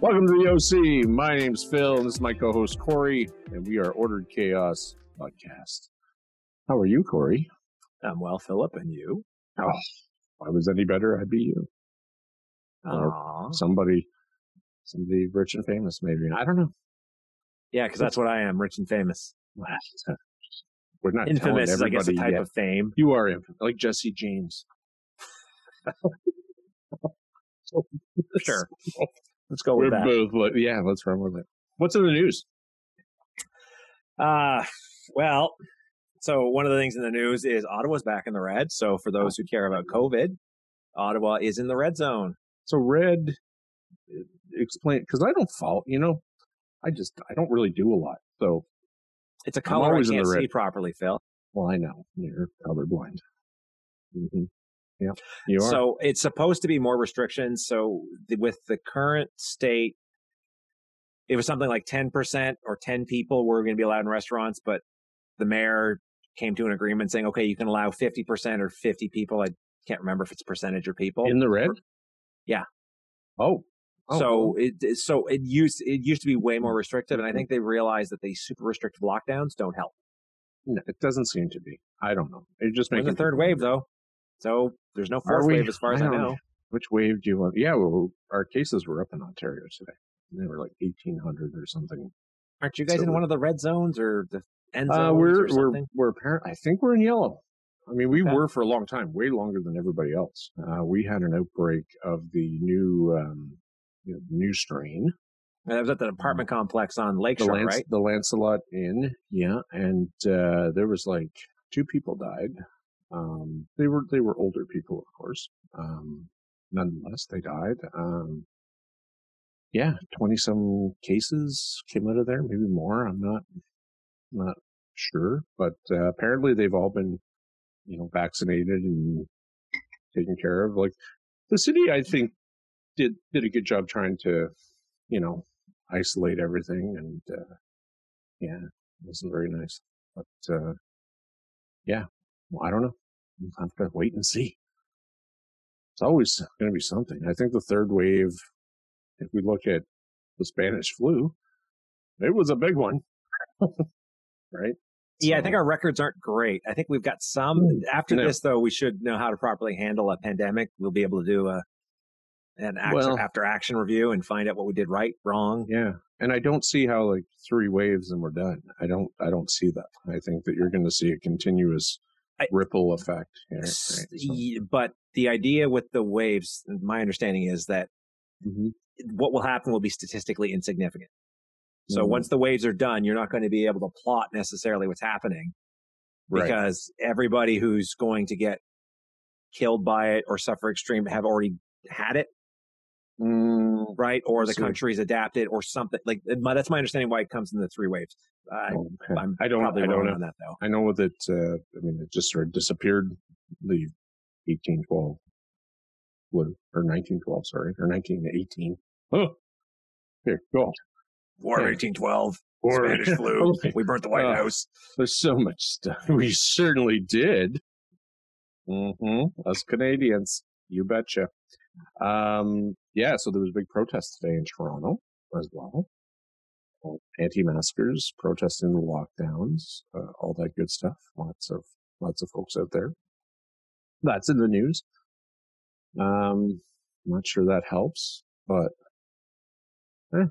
Welcome to the OC. My name's Phil, and this is my co-host Corey, and we are Ordered Chaos podcast. How are you, Corey? I'm well, Philip, and you? Oh, if I was any better, I'd be you. Or Aww. somebody, somebody rich and famous, maybe. I don't know. Yeah, because that's what I am, rich and famous. We're not Infamous is, I guess, a type yet. of fame. You are infamous, like Jesse James. Sure. Let's go with We're that. both, like- yeah, let's run with it. What's in the news? Uh, well, so one of the things in the news is Ottawa's back in the red. So for those who care about COVID, Ottawa is in the red zone. So red, uh, explain because I don't follow. You know, I just I don't really do a lot. So It's a color I can't see properly, Phil. well, I know you're colorblind. Mm-hmm. Yeah, you are. So it's supposed to be more restrictions. So the, with the current state, it was something like 10% or 10 people were going to be allowed in restaurants, but the mayor came to an agreement saying, okay, you can allow 50% or 50 people. I can't remember if it's percentage or people. in the red. Yeah. Oh. Oh, so it so it used it used to be way more mm. restrictive, and I think they realized that the super restrictive lockdowns don't help. no, it doesn't seem to be. I don't know. It just makes a third wave though, so there's no fourth we? wave as far as I know. know. Which wave do you want? Yeah, well, our cases were up in Ontario today. They were like eighteen hundred or something. Aren't you guys So in one of the red zones or the end zones Uh, or we're we're something? we're apparent. I think we're in yellow. I mean, we Okay. were for a long time, way longer than everybody else. Uh, we had an outbreak of the new um, you know, new strain, And That was at the apartment complex on Lakeshore, Lance, right? the Lancelot Inn. Yeah, and uh, there was like two people died. Um, they were they were older people, of course. Um, nonetheless, they died. Um, yeah, twenty some cases came out of there, maybe more. I'm not not sure, but uh, apparently they've all been, you know, vaccinated and taken care of. Like the city, I think did did a good job trying to, you know, isolate everything, and uh, yeah, it wasn't very nice. But uh, yeah, well, I don't know. We'll have to wait and see. It's always going to be something. I think the third wave, if we look at the Spanish flu, it was a big one, right? Yeah, I think our records aren't great. I think we've got some. Mm. After No. this, though, we should know how to properly handle a pandemic. We'll be able to do a an after, Well- after action review and find out what we did right, wrong. Yeah, and I don't see how like three waves and we're done. I don't. I don't see that. I think that you're going to see a continuous I- ripple effect. Here, right? So- But the idea with the waves, my understanding is that Mhm. what will happen will be statistically insignificant. So Mhm. once the waves are done, you're not going to be able to plot necessarily what's happening Right. because everybody who's going to get killed by it or suffer extreme have already had it, Mm, right? Or the See. country's adapted or something. Like that's my understanding why it comes in the three waves. I, okay. I'm I don't. probably I don't know. on that though. I know that. Uh, I mean, it just sort of disappeared. The 1812 flu or 1912, sorry, or 1918. Oh, here, go. War of 1812, Or- Spanish flu. Okay. We burnt the White Oh. House. There's so much stuff. We certainly did. hmm Us Canadians, you betcha. Um, yeah, so there was a big protest today in Toronto as well. Anti-maskers protesting the lockdowns, uh, all that good stuff. Lots of lots of folks out there. That's in the news. Um, not sure that helps, but eh,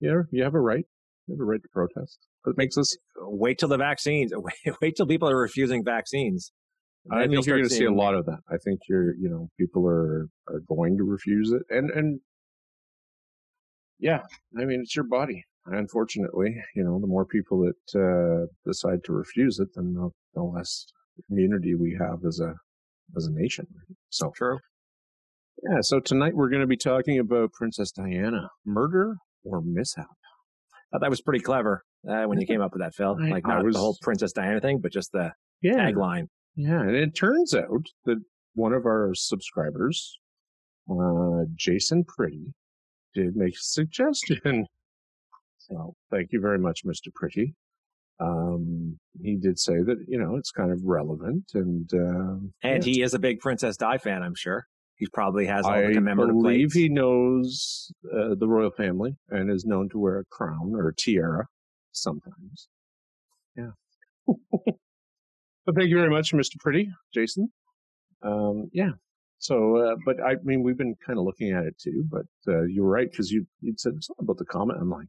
yeah, you have a right. You have a right to protest. It makes us Wait till the vaccines. Wait, wait till people are refusing vaccines. I think you're going to see a lot of that. I think you're, you know, people are are going to refuse it, and and yeah, I mean it's your body. Unfortunately, you know, the more people that uh, decide to refuse it, then the, the less immunity we have as a as a nation. So True. yeah, so tonight we're going to be talking about Princess Diana, murder or mishap. thought that was pretty clever uh, when you came up with that, Phil. Like I not was- the whole Princess Diana thing, but just the Yeah, tagline. Yeah, and it turns out that one of our subscribers, uh, Jason Pretty, did make a suggestion. So thank you very much, Mr. Pretty. Um, he did say that, you know, it's kind of relevant and, uh, And yeah, he is a big Princess Di fan, I'm sure. He probably has all I the commemorative I believe plates. he knows uh, the royal family and is known to wear a crown or a tiara sometimes. Yeah. but thank you very much, Mr. Pretty, Jason. Um, yeah. So, uh, but I mean, we've been kind of looking at it too. But uh, you were right because you you said something about the comment. I'm like,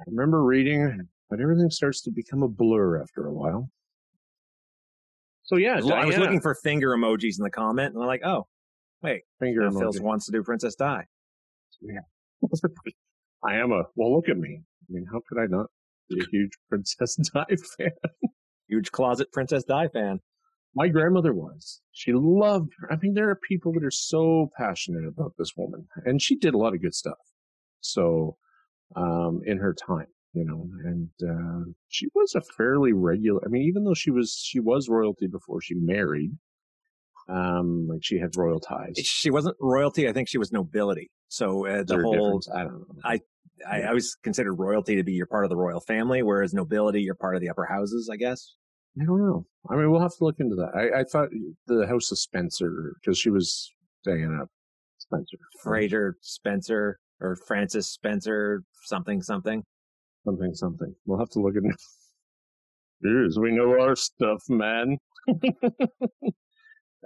I remember reading, but everything starts to become a blur after a while. So yeah, I was- I was looking for finger emojis in the comment, and I'm like, oh, wait, finger Phil emoji. wants to do Princess Di. Yeah, I am a well. Look at me. I mean, how could I not be a huge Princess Di fan? Huge closet Princess Di fan. My grandmother was. She loved her. I mean, there are people that are so passionate about this woman, and she did a lot of good stuff. So, um, in her time, you know, and uh, she was a fairly regular. I mean, even though she was she was royalty before she married, um, like she had royal ties. She wasn't royalty. I think she was nobility. So uh, the whole. I don't know. I, I always considered royalty to be you're part of the royal family, whereas nobility, you're part of the upper houses, I guess. I don't know. I mean, we'll have to look into that. I, I thought the House of Spencer because she was Diana Spencer, Fraser Spencer or Francis Spencer, something, something. something, something. We'll have to look into. It. Yes, we know our stuff, man.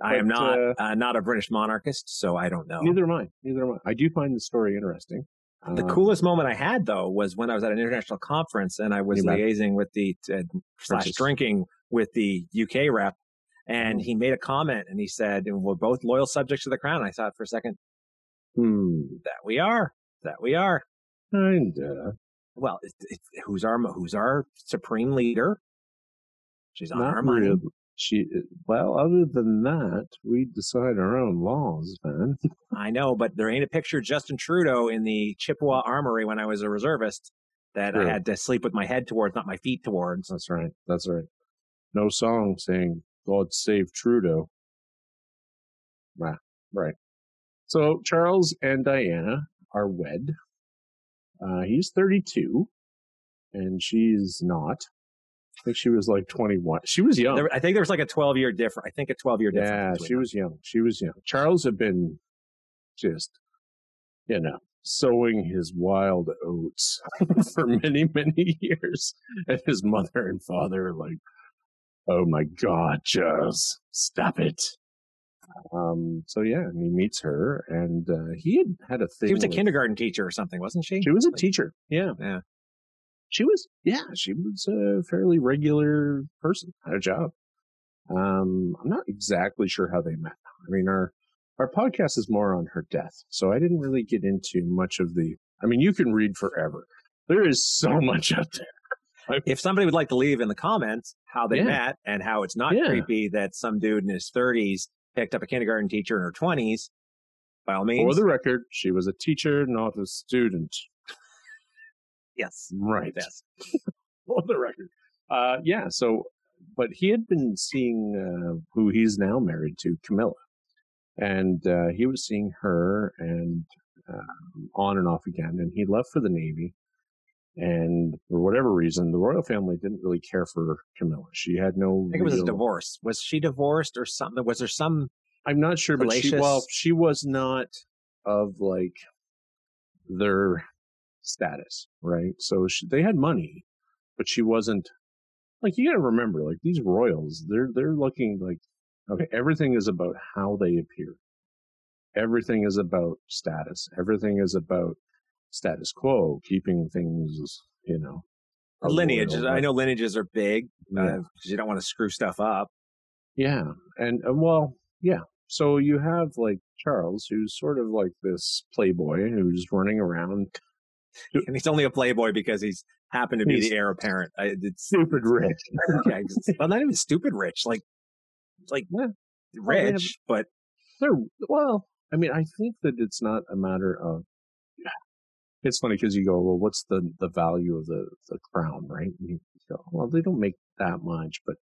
I am not uh, uh, not a British monarchist, so I don't know. Neither am I. Neither am I. I do find the story interesting. The Um, coolest moment I had though was when I was at an international conference and I was liaising with the uh, slash drinking with the UK rep, and Oh. he made a comment and he said, "We're both loyal subjects to the crown." I thought for a second Hmm. that we are, that we are. Kinda. Well, it, it, who's our who's our supreme leader? She's on Not our money. real. She. Well, other than that, we decide our own laws, man. I know, but there ain't a picture of Justin Trudeau in the Chippewa Armory when I was a reservist that I had to sleep with my head towards, not my feet towards. That's right. That's right. No song saying "God save Trudeau." Right. Right. So Charles and Diana are wed. Uh, he's 32, and she's not. I think she was like 21. She was young. There, I think there was like a 12 year difference. I think a 12 year difference. Yeah, she them. was young. She was young. Charles had been just, you know, sowing his wild oats for many, many years. And his mother and father are like, oh my God, Charles, stop it. Um, so yeah, and he meets her and, uh, he had had a thing. She was a with- kindergarten teacher or something, wasn't she? She was a Like, teacher. Yeah. Yeah. She was, yeah, she was a fairly regular person, had a job. Um, I'm not exactly sure how they met. I mean, our, our podcast is more on her death. So I didn't really get into much of the, I mean, you can read forever. There is so much out there. If somebody would like to leave in the comments how they Yeah. met and how it's not Yeah. creepy that some dude in his 30s picked up a kindergarten teacher in her 20s, by all means. For the record, she was a teacher, not a student. Yes. Right. Yes. For the record. Uh, yeah. So, but he had been seeing uh, who he's now married to, Camilla, and uh, he was seeing her and um, on and off again. And he left for the Navy, and for whatever reason, the royal family didn't really care for Camilla. She had no. I think it was a divorce. Was she divorced or something? Was there some? I'm not sure, but she, well, she was not of like their status, right? So she, they had money, but she wasn't like you got to remember, like these royals, they're they're looking like okay, everything is about how they appear. Everything is about status. Everything is about status quo, keeping things, you know. lineages. royal, I know lineages are big uh, Yeah. because you don't want to screw stuff up. Yeah, and, and well, yeah. So you have like Charles, who's sort of like this playboy who's running around, And he's only a playboy because he's happened to be He's- the heir apparent. I, it's stupid rich. yeah, well, not even stupid rich, like like Yeah. Well, they have- rich, but They're well. I mean, I think that it's not a matter of. It's funny because you go, well, what's the the value of the the crown, right? And you go, well, they don't make that much, but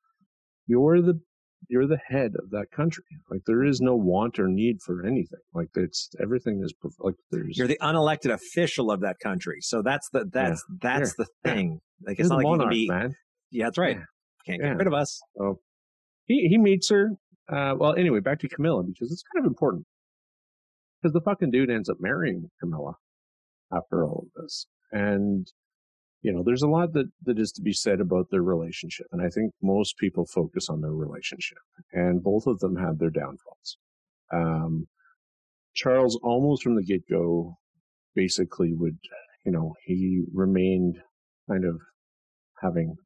you're the you're the head of that country. Like there is no want or need for anything. Like it's everything is like there's you're the unelected official of that country. So that's the that's that's the thing. Like you're it's the not like you monarch, can be. man. Yeah, that's right. Yeah. Can't Yeah. get rid of us. he he meets her. Uh, well, anyway, back to Camilla because it's kind of important. because the fucking dude ends up marrying Camilla after all of this. And, you know, there's a lot that, that is to be said about their relationship. And I think most people focus on their relationship and both of them had their downfalls. Um, Charles almost from the get go basically would, you know, he remained kind of having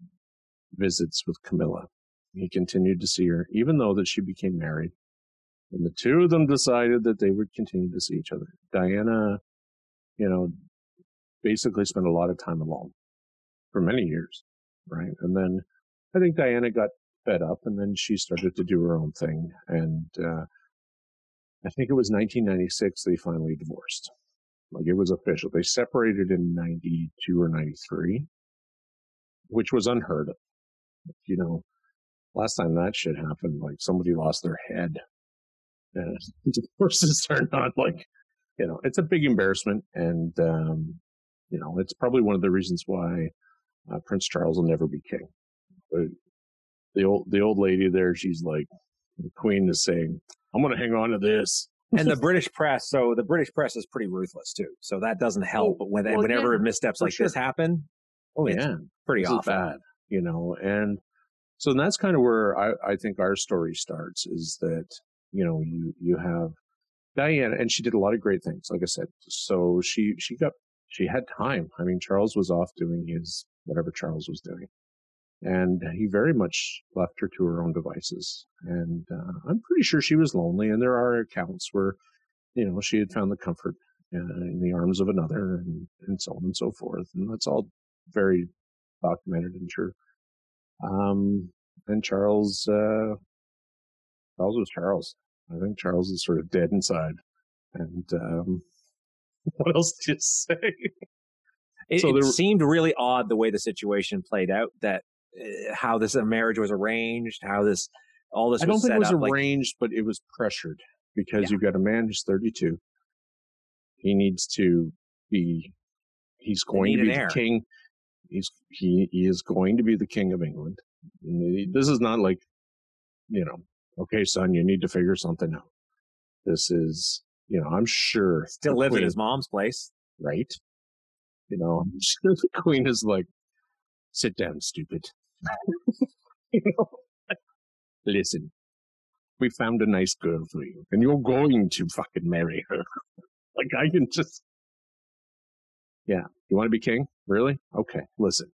visits with Camilla. He continued to see her, even though that she became married. And the two of them decided that they would continue to see each other. Diana, you know, basically spent a lot of time alone for many years, right? And then I think Diana got fed up and then she started to do her own thing. And, uh, I think it was 1996 they finally divorced. Like it was official. They separated in 92 or 93, which was unheard of. You know, last time that shit happened, like somebody lost their head. And divorces are not like, you know, it's a big embarrassment. And, um, you know, it's probably one of the reasons why uh, Prince Charles will never be king. But the old, the old lady there, she's like, the queen is saying, I'm going to hang on to this. and the British press, so the British press is pretty ruthless too. So that doesn't help. But when, well, whenever yeah, missteps like this happen, Oh It's yeah, pretty this awful. bad, you know. And so that's kind of where I, I think our story starts is that you know you you have Diana, and she did a lot of great things. Like I said, so she she got she had time. I mean, Charles was off doing his whatever Charles was doing, and he very much left her to her own devices. And uh, I'm pretty sure she was lonely. And there are accounts where you know she had found the comfort uh, in the arms of another, and and so on and so forth. And that's all very documented and true. Um, and Charles, uh, Charles was Charles. I think Charles is sort of dead inside. And, um, what else do you say? It, So there were- seemed really odd the way the situation played out. That uh, how this uh, marriage was arranged, how this all this I don't was think it was up. like, arranged, but it was pressured because Yeah. you've got a man who's 32. He needs to be, he's going to be the king. He's, he, he is going to be the king of England. This is not like, you know, okay, son, you need to figure something out. This is, you know, I'm sure still lives at his mom's place. right? You know, I'm sure the queen is like, sit down, stupid. you know, listen, we found a nice girl for you, and you're going to fucking marry her. like I can just, yeah. You want to be king? Really? Okay. Listen,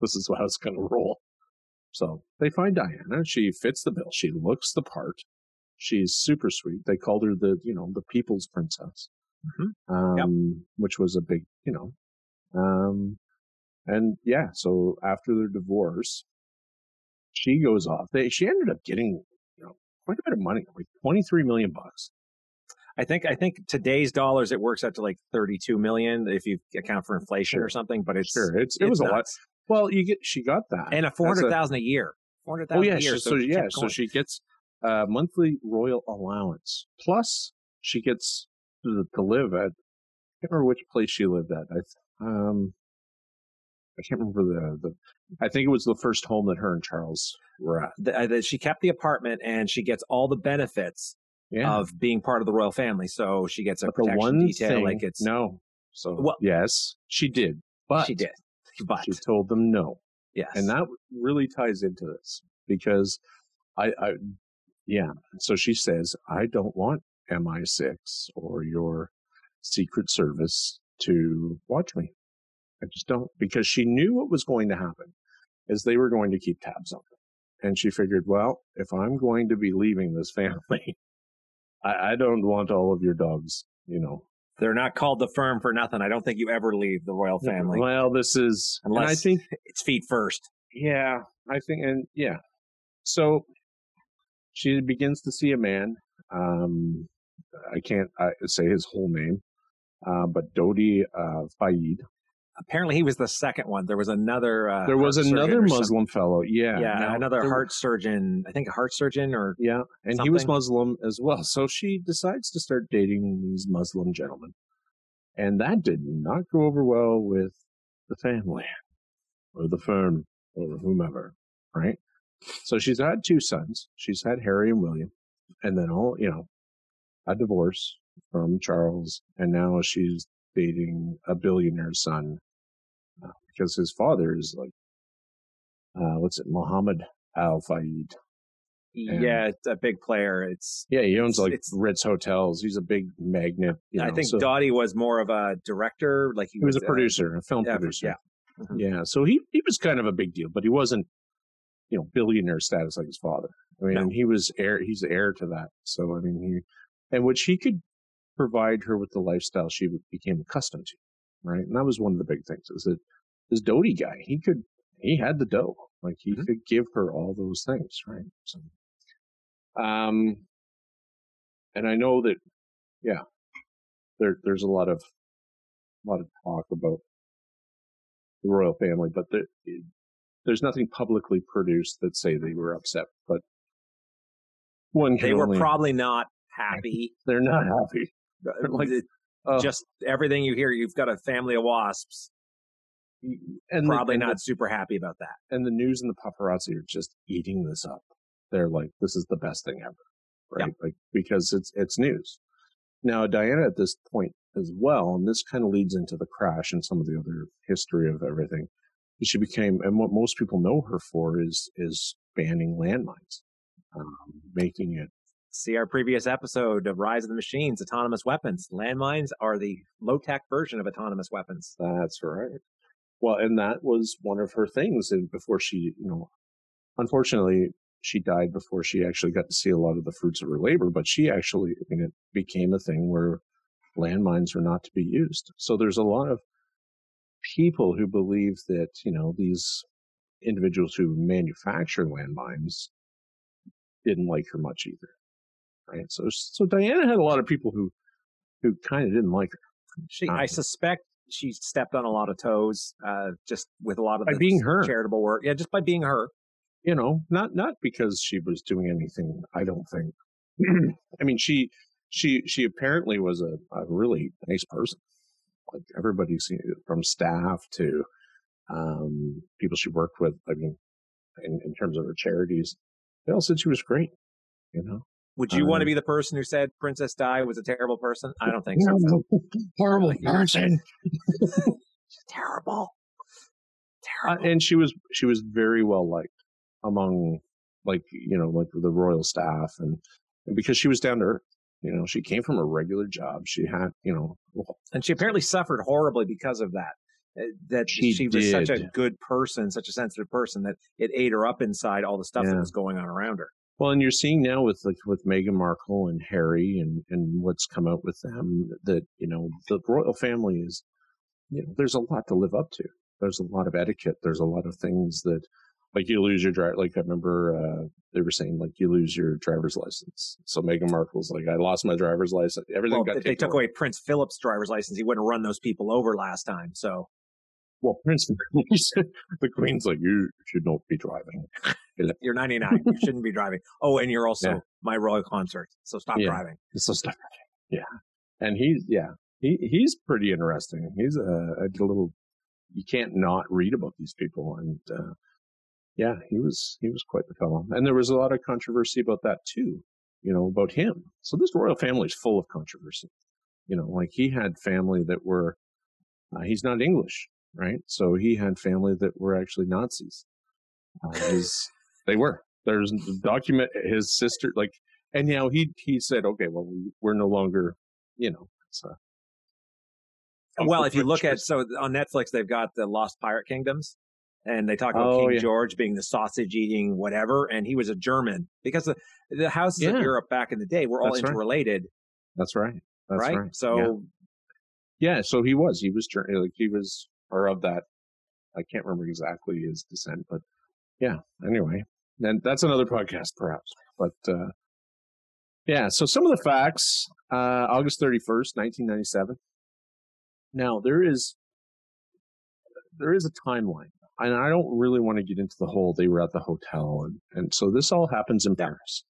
this is how it's going to roll. So they find Diana. She fits the bill. She looks the part. She's super sweet. They called her the, you know, the people's princess, Mhm. um, which was a big, you know, um, and yeah. So after their divorce, she goes off. They, she ended up getting, you know, quite a bit of money, like 23 million bucks. I think I think today's dollars it works out to like 32 million if you account for inflation Sure. or something. But it's Sure. It's, it it's was a lot. Well, you get, she got that. and a 400,000 a year. 400,000 Oh yeah, a year. she, so, yeah, so she gets a monthly royal allowance. Plus, she gets to, to live at. I can't remember which place she lived at. I um, I can't remember the the. I think it was the first home that her and Charles were at. The- uh, the- she kept the apartment and she gets all the benefits Yeah, of being part of the royal family. So she gets a but the protection one detail thing, like it's no. So Well- yes, she did, but she did. But she told them no. yes, and that really ties into this because I, I yeah so she says i don't want mi6 or your secret service to watch me i just don't because she knew what was going to happen is they were going to keep tabs on her and she figured well if i'm going to be leaving this family i, I don't want all of your dogs you know they're not called the firm for nothing. I don't think you ever leave the royal family. well this is and i Unless- think It's feet first. Yeah, I think, and yeah. So she begins to see a man. Um, I can't I, say his whole name, uh, but Dodi uh, Fayed. Apparently, he was the second one. There was another. Uh, There was another Muslim fellow. Yeah, Yeah, now, another heart surgeon. I think a heart surgeon or Yeah, and he was. Muslim as well. So she decides to start dating these Muslim gentlemen, and that did not go over well with the family or the firm or whomever, right? So she's had two sons. She's had Harry and William, and then all you know, a divorce, from Charles, and now she's dating a billionaire son uh, because his father is like, uh, what's it, Mohammed Al Fayed. And- yeah, it's a big player. It's Yeah, he owns like Ritz hotels. He's a big magnate. you I think so- Dodi was more of a director. Like he, he was a uh, producer, a film yeah, producer. yeah. Mhm. Yeah. So he, he was kind of a big deal, but he wasn't, you know, billionaire status like his father. I mean, No. and he was heir, he's heir to that. So, I mean, he, and which he could provide her with the lifestyle she became accustomed to. Right. And that was one of the big things is that this Dodi guy, he could, he had the dough. Like he Mhm. could give her all those things. Right. So, um, and I know that, yeah, there, there's a lot of, a lot of talk about the royal family, but there, there's nothing publicly produced that say they were upset. But one They were only- probably not happy. they're not happy. like, Uh, just everything you hear, you've got a family of wasps. and the- Probably and not the, super happy about that. and the news and the paparazzi are just eating this up. They're like, this is the best thing ever, right? Like because it's it's news. Now Diana at this point as well, and this kind of leads into the crash and some of the other history of everything. She became, and what most people know her for is is banning landmines, um, making it See our previous episode of Rise of the Machines, autonomous weapons. Landmines are the low tech version of autonomous weapons. That's right. Well, and that was one of her things. And before she, you know, unfortunately, she died before she actually got to see a lot of the fruits of her labor. But she actually, I mean, it became a thing where landmines are not to be used. So there's a lot of people who believe that, you know, these individuals who manufacture landmines didn't like her much either. Right. So, so Diana had a lot of people who, who kind of didn't like her. She, Uh, I suspect she stepped on a lot of toes, uh, just with a lot of By the being her. charitable work. Yeah, just by being her. you know, not not because she was doing anything. I don't think. I mean, she she she apparently was a, a really nice person. Like everybody, from staff to um, people she worked with. I mean, in, in terms of her charities, they all said she was great. You know, Would you want to Um, be the person who said Princess Di was a terrible person? I don't think so. horrible person. Terrible. Uh, Terrible. and she was she was very well liked among like you know like the royal staff and, and because she was down to earth you know she came from a regular job she had you know and she apparently suffered horribly because of that. Uh, That She she, was such a good person, such a sensitive person that it ate her up inside all the stuff that was going on around her. well and you're seeing now with like with Meghan Markle and Harry and and what's come out with them that you know the royal family is you know there's a lot to live up to there's a lot of etiquette there's a lot of things that like you lose your drive like I remember uh they were saying like you lose your driver's license so Meghan Markle's like I lost my driver's license everything Well, got they took away Prince Philip's driver's license, he wouldn't run those people over last time. So Well, Prince, the Queen's like, you should not be driving. you're 99. you shouldn't be driving. Oh, and you're also Yeah. my royal consort. So stop Yeah. driving. So stuff. Yeah. And he's, yeah, he, he's pretty interesting. He's a, a little, you can't not read about these people. And, uh, yeah, he was, he was quite the fellow. And there was a lot of controversy about that too, you know, about him. So this royal family is full of controversy. You know, like he had family that were, uh, he's not English, right? So he had family that were actually Nazis. Uh, his, they were. There's document his sister like, and now he he said, okay, well we, we're no longer, you know. So. Well, if you look at so on Netflix, they've got the Lost Pirate Kingdoms, and they talk about Oh, King yeah. George being the sausage eating whatever, and he was a German because the the houses of Europe back in the day were all That's right. interrelated, that's right, that's right? right. So yeah. yeah, so he was he was German. like he was or of that. I can't remember exactly his descent, but yeah. Anyway, and that's another podcast, perhaps. But uh, yeah, so some of the facts: uh, August thirty first, nineteen ninety seven. Now there is there is a timeline, and I don't really want to get into the whole. They were at the hotel, and and so this all happens in Paris.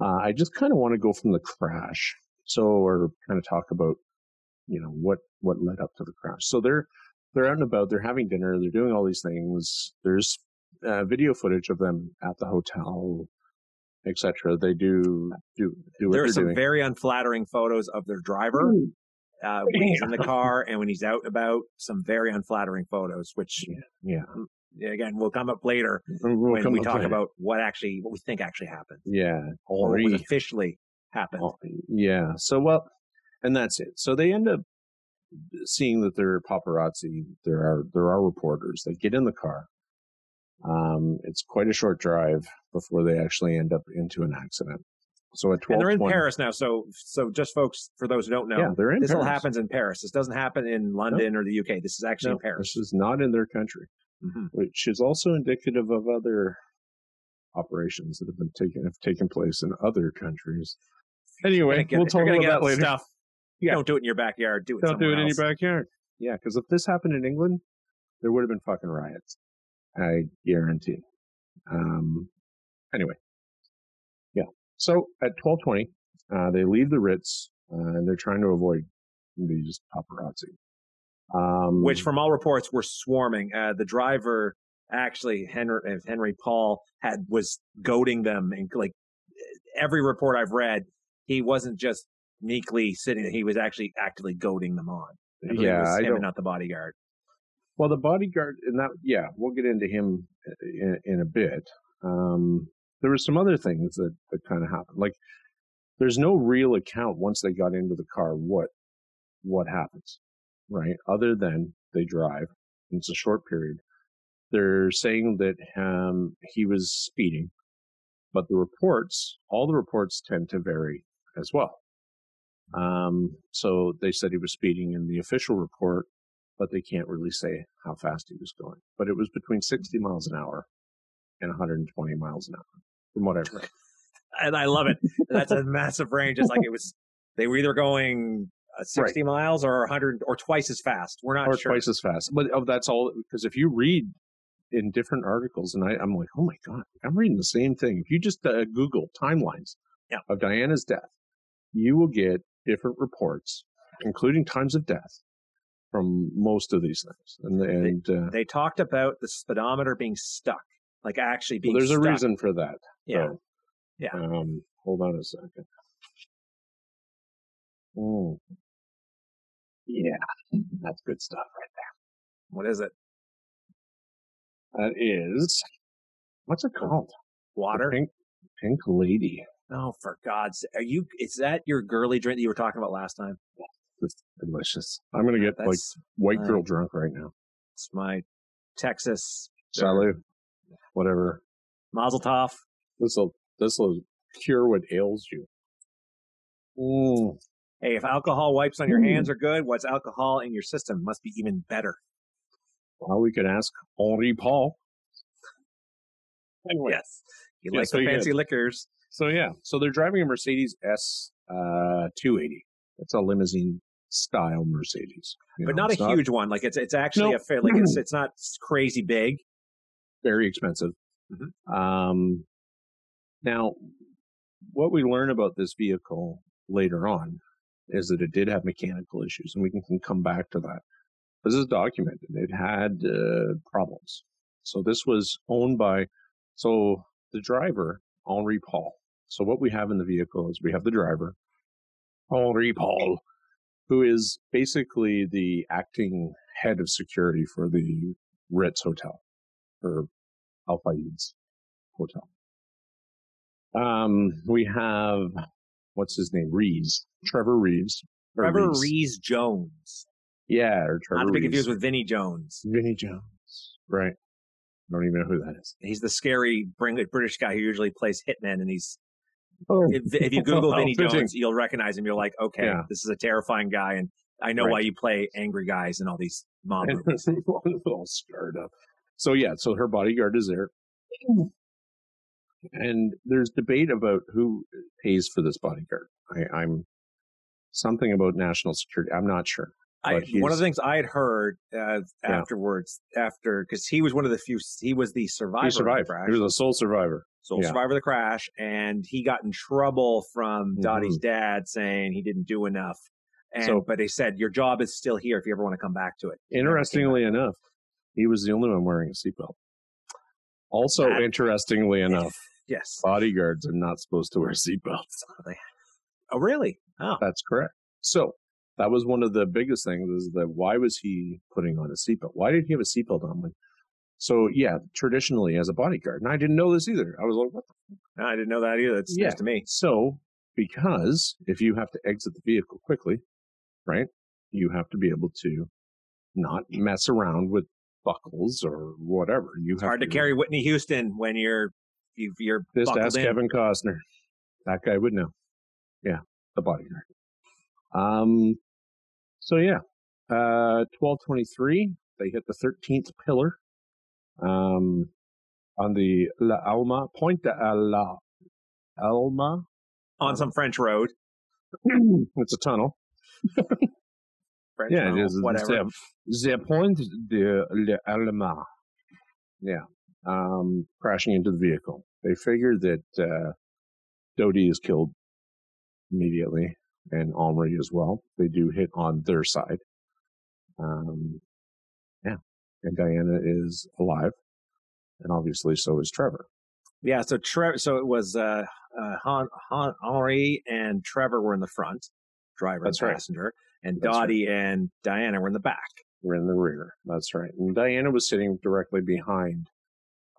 Uh, I just kind of want to go from the crash, so or kind of talk about you know what what led up to the crash. So they're they're out and about, they're having dinner, they're doing all these things. There's uh, video footage of them at the hotel, etc. They do do do what There are some doing. very unflattering photos of their driver uh, when he's in the car and when he's out and about. Some very unflattering photos, which yeah, again will come up later We'll when we talk later. about what actually what we think actually happened yeah or what was officially happened. Yeah. So well, and that's it. So they end up seeing that there are paparazzi. There are there are reporters. They get in the car. Um, it's quite a short drive before they actually end up into an accident. So at 12, and they're in twenty, Paris now, so so just folks for those who don't know, yeah, they're in this all happens in Paris. This doesn't happen in London or the UK. This is actually No, in Paris. This is not in their country, Mhm. which is also indicative of other operations that have been taken have taken place in other countries. Anyway, get- we'll talk about that later. Stuff. Yeah. Don't do it in your backyard. Do it. Don't do it somewhere in your backyard. Yeah, because if this happened in England, there would have been fucking riots. I guarantee. Um. Anyway. So at twelve twenty, uh, they leave the Ritz, uh, and they're trying to avoid these paparazzi. Um, which from all reports were swarming. Uh, the driver actually Henry uh, Henry Paul had was goading them and like every report I've read, he wasn't just meekly sitting; he was actually actively goading them on. I yeah, I him not the bodyguard. Well, the bodyguard, and that, yeah, we'll get into him in, in a bit. Um, there were some other things that, that kind of happened. Like, there's no real account once they got into the car what what happens, right? Other than they drive. and It's a short period. They're saying that um, he was speeding, but the reports, all the reports tend to vary as well. Um, so they said he was speeding in the official report but they can't really say how fast he was going. But it was between 60 miles an hour and 120 miles an hour, from what I've read. And I love it. That's a massive range. It's like it was. They were either going uh, 60 miles or 100 or twice as fast. We're not sure. or sure. twice as fast. But oh, that's all because if you read in different articles, and I, I'm like, oh my god, I'm reading the same thing. If you just uh, Google timelines Yeah. of Diana's death, you will get different reports, including times of death, from most of these things. And and uh, They talked about the speedometer being stuck, like actually being. well, there's a reason for that. Yeah. So, Yeah. Um, hold on a second. Mm. Yeah, that's good stuff right there. What is it? That is, what's it called? The Water? Pink, pink lady. Oh, for God's sake. Are you, is that your girly drink that you were talking about last time? It's delicious. I'm gonna get like That's, white girl uh, drunk right now. It's my Texas Salud. Whatever. Mazel Tov. This will this will cure what ails you. Mm. Hey, if alcohol wipes on your Mm. hands are good, what's alcohol in your system must be even better. Well, we could ask Henri Paul. Anyway, Yes. You Yeah, like so the you fancy liquors. So yeah, so they're driving a Mercedes S uh, 280. It's a limousine style Mercedes, you but know, not a it's huge one. Like it's it's actually Nope. a fair like it's it's not crazy big. Very expensive. Mhm. Um, now, what we learn about this vehicle later on is that it did have mechanical issues, and we can, can come back to that. This is documented. It had uh, problems. So this was owned by so the driver Henri Paul. So what we have in the vehicle is we have the driver Henri Paul, who is basically the acting head of security for the Ritz Hotel or Al Fayed's hotel. Um, we have what's his name? Reeves, Trevor Reeves. Trevor Reeves. Rees Jones. Yeah, or Trevor Not to be Reeves. confused with Vinnie Jones. Vinnie Jones. Right. I don't even know who that is. He's the scary British guy who usually plays hitman, and he's Oh, if, if you Google Vinnie fitting. Jones, you'll recognize him. You're like, okay, Yeah. this is a terrifying guy, and I know Right. why you play angry guys in all these mob movies. all scarred up. So yeah, so her bodyguard is there. And there's debate about who pays for this bodyguard. I, I'm something about national security. I'm not sure. I, one of the things I had heard uh, Yeah. afterwards, after because he was one of the few, he was the survivor. He of the survived. crash, He was a sole survivor. sole yeah. survivor of the crash, and he got in trouble from Mm-hmm. Dodi's dad saying he didn't do enough. And So- but they said your job is still here if you ever want to come back to it. He never came Interestingly enough, he was the only one wearing a seatbelt. Also, interestingly enough, Yes. Bodyguards are not supposed to wear seatbelts. Oh, really? Oh, That's correct. So that was one of the biggest things is that why was he putting on a seatbelt? Why did he have a seatbelt on? When, so yeah, traditionally as a bodyguard, and I didn't know this either. I was like, what the I didn't know that either. That's Yeah. news to me. So, because if you have to exit the vehicle quickly, right, you have to be able to not mess around with buckles or whatever. You It's have hard to carry Whitney Houston when you're you, you're Just ask in. Kevin Costner. That guy would know. Yeah, the bodyguard. Um. So yeah, uh, twelve twenty three. They hit the thirteenth pillar. Um, on the La Alma Pont de la Alma. on some French road. it's a tunnel. French Yeah, is. whatever. The, the Pont de l'Alma. Yeah. Um, crashing into the vehicle. They figure that uh, Dodi is killed immediately and Henri as well. They do hit on their side. Um, yeah. And Diana is alive. And obviously so is Trevor. Yeah, so Trevor, so it was uh, uh, Han, Han, Henri and Trevor were in the front, driver That's and right. And That's right. Dodi and Diana were in the back. We're in the rear. That's right. And Diana was sitting directly behind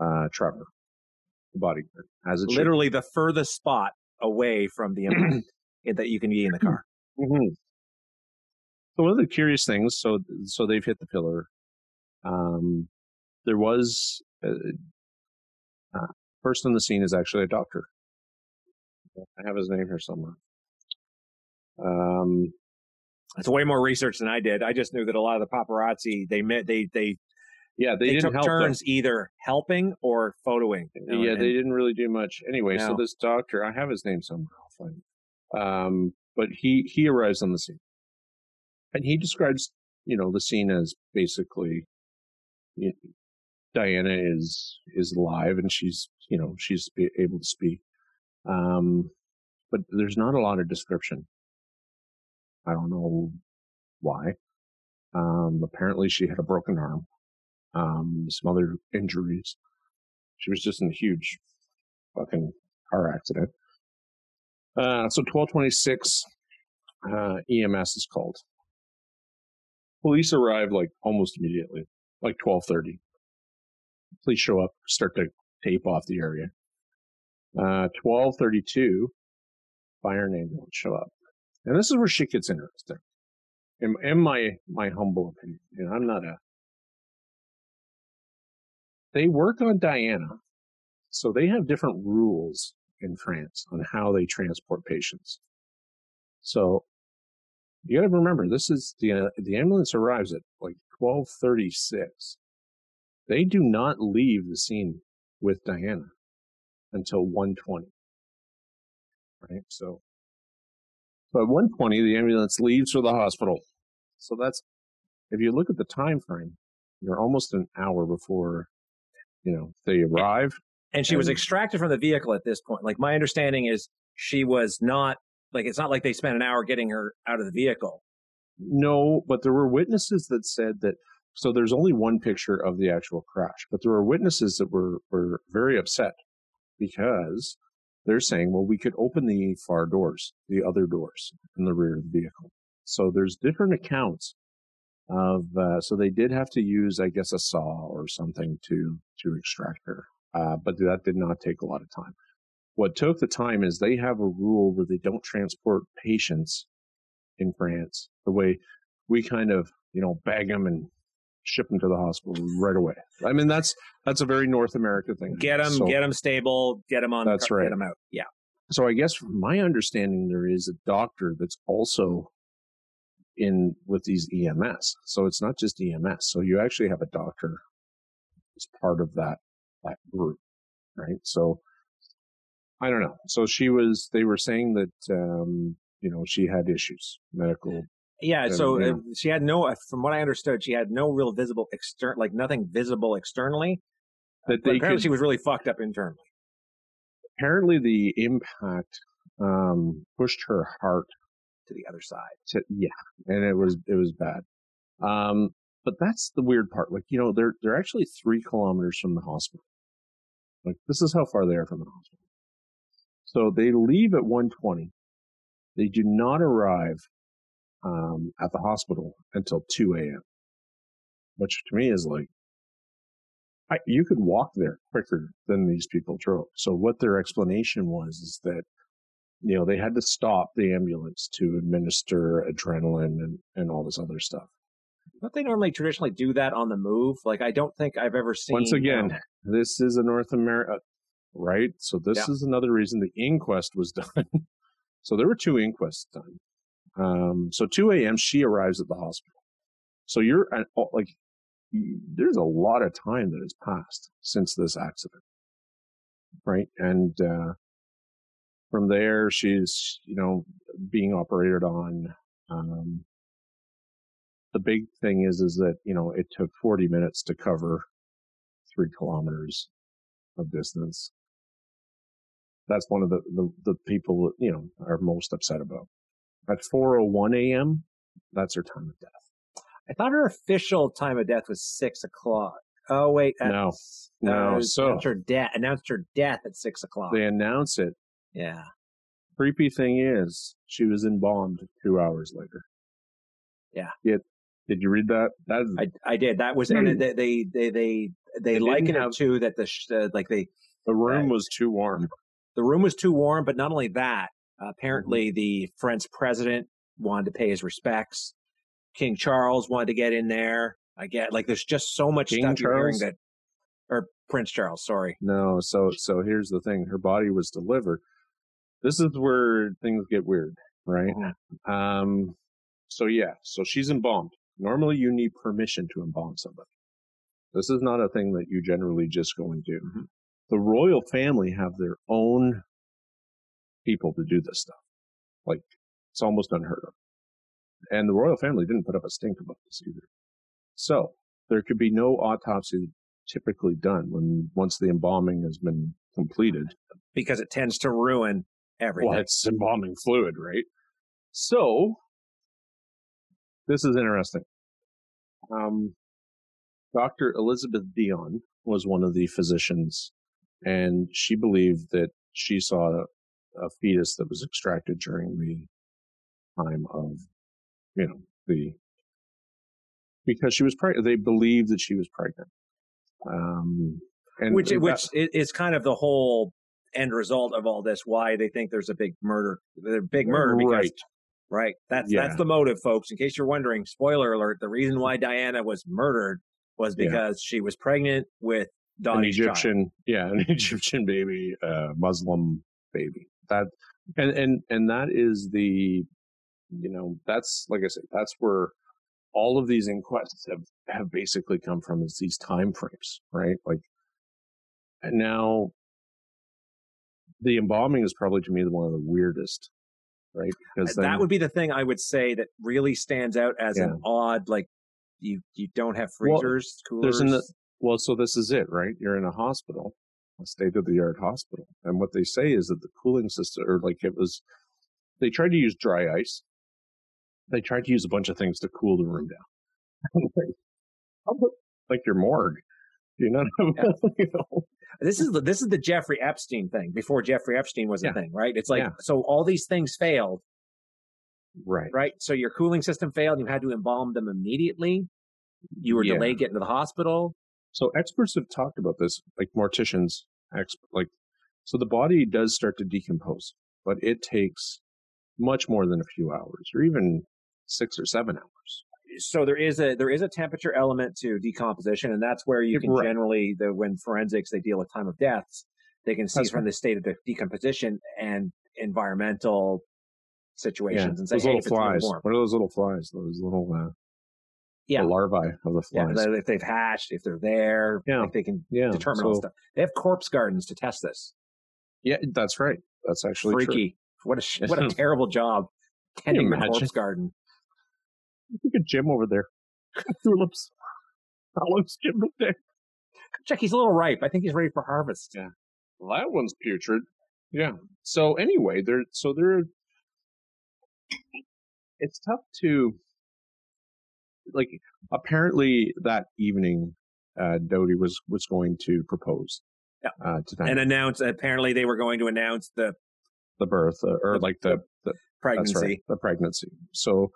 uh, Trevor, the bodyguard. As it should Literally the furthest spot away from the impact that you can be in the car. hmm So one of the curious things, so so they've hit the pillar. Um, there was uh, uh, first on the scene is actually a doctor. I have his name here somewhere. Um, It's way more research than I did. I just knew that a lot of the paparazzi they met they they yeah, they, they, didn't took help. them. turns either helping or photoing. you know, yeah, and- they didn't really do much anyway. So this doctor, I have his name somewhere. I'll find it. Um, but he he arrives on the scene, and he describes you know the scene as basically you Diana is is alive and she's you know she's able to speak, um, but there's not a lot of description. I don't know why. Um, apparently she had a broken arm, um, some other injuries. She was just in a huge fucking car accident. Uh, so 1226, uh, EMS is called. Police arrive like almost immediately, like 1230. Police show up, start to tape off the area. Uh, 1232, fire and ambulance show up. And this is where shit gets interesting. In, in my, my humble opinion, and I'm not a, they work on Diana. So they have different rules in France on how they transport patients. So you got to remember, this is the uh, the ambulance arrives at like twelve thirty six. They do not leave the scene with Diana until one twenty. Right, so so at one twenty, the ambulance leaves for the hospital. So that's if you look at the time frame, you're almost an hour before you know they arrive. and she was extracted from the vehicle at this point. Like my understanding is she was not like it's not like they spent an hour getting her out of the vehicle. No, but there were witnesses that said that. So there's only one picture of the actual crash, but there were witnesses that were were very upset because they're saying, well, we could open the far doors, the other doors in the rear of the vehicle. So there's different accounts of. Uh, so they did have to use, I guess, a saw or something to to extract her, uh, but that did not take a lot of time. What took the time is they have a rule where they don't transport patients in France the way we kind of, you know, bag them and ship them to the hospital right away. I mean, that's that's a very North America thing. Get them, So, get them stable, get them on. That's car, right. Get them out. Yeah. so I guess from my understanding, there is a doctor that's also in with these EMS. So it's not just EMS. So you actually have a doctor as part of that that group, right? So I don't know. So she was. They were saying that um, you know she had issues, medical Yeah. So yeah. uh, she had no, from what I understood, she had no real visible extern, like nothing visible externally. that they apparently could she was really fucked up internally. apparently the impact um, pushed her heart To the other side. to yeah, and it was it was bad. Um, but that's the weird part. Like you know, they're they're actually three kilometers from the hospital. Like this is how far they are from the hospital. So they leave at 1:20. They do not arrive um, at the hospital until 2 a.m., which to me is like I, you could walk there quicker than these people drove. So what their explanation was is that you know they had to stop the ambulance to administer adrenaline and, and all this other stuff. Don't they normally traditionally do that on the move? Like I don't think I've ever seen. Once again, um, this is a North America, right? So this yeah. is another reason the inquest was done. so there were two inquests done. Um, so 2 a.m. she arrives at the hospital. So you're oh, like, there's a lot of time that has passed since this accident, right? And uh, from there, she's you know being operated on. Um, the big thing is is that you know it took 40 minutes to cover three kilometers of distance. That's one of the, the, the people you know are most upset about. At 4:01 a.m., that's her time of death. I thought her official time of death was six o'clock. Oh wait, no, no. So announced her death. Announced her death at six o'clock. They announce it. Yeah. Creepy thing is, she was embalmed two hours later. Yeah. It, did you read that? That I, I did. That was and they they they they, they liken it to that the uh, like they the room uh, was too warm. The room was too warm, but not only that, apparently, mm-hmm. the French president wanted to pay his respects. King Charles wanted to get in there. I get like there's just so much King stuff Charles? that, or Prince Charles. Sorry. No. So so here's the thing. Her body was delivered. This is where things get weird, right? Mm-hmm. Um. So yeah. So she's embalmed. Normally, you need permission to embalm somebody. This is not a thing that you generally just go and do. Mm-hmm. The royal family have their own people to do this stuff. Like it's almost unheard of. And the royal family didn't put up a stink about this either. So there could be no autopsy typically done when once the embalming has been completed. Because it tends to ruin everything. Well, it's embalming fluid, right? So this is interesting. Um, Dr. Elizabeth Dion was one of the physicians, and she believed that she saw a fetus that was extracted during the time of, you know, the because she was pregnant. They believed that she was pregnant. Um, and which that, which is kind of the whole end result of all this. Why they think there's a big murder, the big murder, because right. right. That's yeah. that's the motive, folks. In case you're wondering, spoiler alert: the reason why Diana was murdered was because yeah. she was pregnant with Dodi's an Egyptian, child. yeah, an Egyptian baby, uh, Muslim baby that and and and that is the you know that's like i said that's where all of these inquests have have basically come from is these time frames right like and now the embalming is probably to me one of the weirdest right uh, because then, that would be the thing i would say that really stands out as yeah. an odd like you you don't have freezers well, coolers. there's an well so this is it right you're in a hospital state of the art hospital. And what they say is that the cooling system, or like it was, they tried to use dry ice. They tried to use a bunch of things to cool the room down. like your morgue, you know? Yeah. you know? This is the this is the Jeffrey Epstein thing before Jeffrey Epstein was a thing, right? It's like yeah. so all these things failed, right? Right. So your cooling system failed. You had to embalm them immediately. You were delayed getting to the hospital. So experts have talked about this, like morticians, exp- like, so the body does start to decompose, but it takes much more than a few hours or even six or seven hours. So there is a there is a temperature element to decomposition, and that's where you can right. generally the when forensics they deal with time of deaths, they can see that's from right. the state of the decomposition and environmental situations yeah, and say, those hey, little flies. What are those little flies? Those little uh, yeah. the larvae of the flies. Yeah, if they've hatched, if they're there, yeah. if they can yeah. determine so, all stuff. They have corpse gardens to test this. Yeah, that's right. That's actually freaky. True. What a what a terrible job tending the corpse garden. Look at Jim over there. Tulips. Olives, Jim there. Check, he's a little ripe. I think he's ready for harvest. Yeah. Well, that one's putrid. Yeah. So anyway, there. So there. It's tough to like apparently that evening, uh, Dodi was was going to propose Yeah. Uh, and announce. Apparently, they were going to announce the the birth uh, or The- like the, the pregnancy. Right, the pregnancy. So,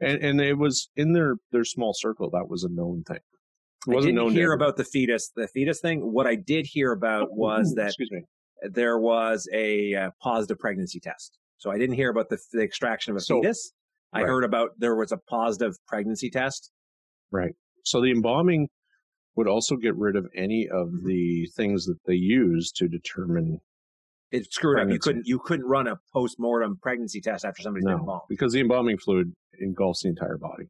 and and it was in their their small circle that was a known thing. It wasn't didn't known hear about the fetus. The fetus thing. What I did hear about was that excuse me. there was a uh, positive pregnancy test. So I didn't hear about the, the extraction of a So- fetus. I right. heard about there was a positive pregnancy test. Right. So the embalming would also get rid of any of Mm-hmm. the things that they use to determine It screwed up. You couldn't you couldn't run a post mortem pregnancy test after somebody's been embalmed. because the embalming fluid engulfs the entire body.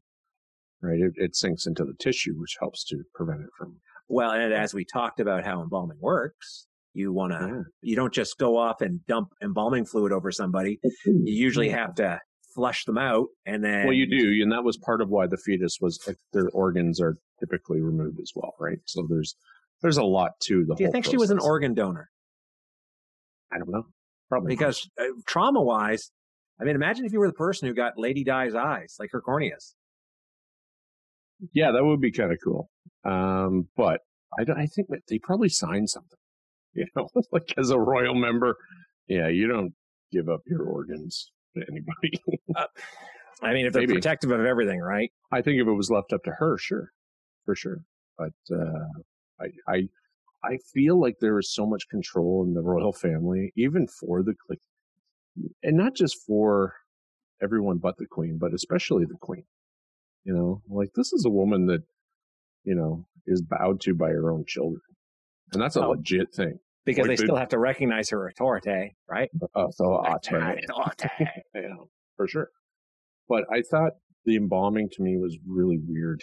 Right, it, it sinks into the tissue, which helps to prevent it from. Well, and as we talked about how embalming works, you want to Yeah. you don't just go off and dump embalming fluid over somebody. You usually have to flush them out, and then Well, you do, and that was part of why the fetus was like their organs are typically removed as well, right? So there's there's a lot to the. Do you think she was an organ donor? I don't know. Probably. Because uh, trauma wise, I mean, imagine if you were the person who got Lady Di's eyes, like her corneas. yeah, that would be kind of cool. Um, but I don't, I think that they probably signed something, you know, like as a royal member. Yeah, you don't give up your organs to anybody. I mean, if they're Maybe. protective of everything, right? I think if it was left up to her, sure, for sure. But uh, I, I, I feel like there is so much control in the royal family, even for the like, and not just for everyone but the queen, but especially the queen. You know, like this is a woman that, you know, is bowed to by her own children, and that's a Oh. legit thing. Because Like they still have to recognize her authority, right? Uh, so authority. know, for sure. But I thought the embalming to me was really weird.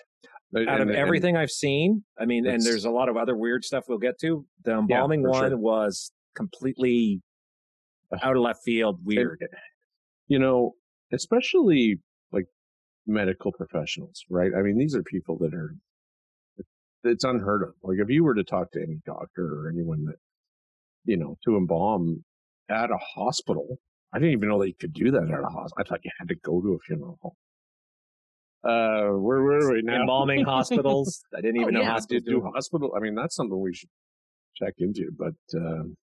Out of And- and- everything I've seen, I mean, and there's a lot of other weird stuff we'll get to. The embalming for one sure. was completely out of left field, weird. You know, especially like medical professionals, right? I mean, these are people that are, it's unheard of. Like if you were to talk to any doctor or anyone that, you know, to embalm at a hospital, I didn't even know you could do that at a hospital. I thought you had to go to a funeral home. Uh, where were we now? Embalming hospitals. I didn't even Oh, know yeah, hospitals do, do hospital. I mean, that's something we should check into, but, um,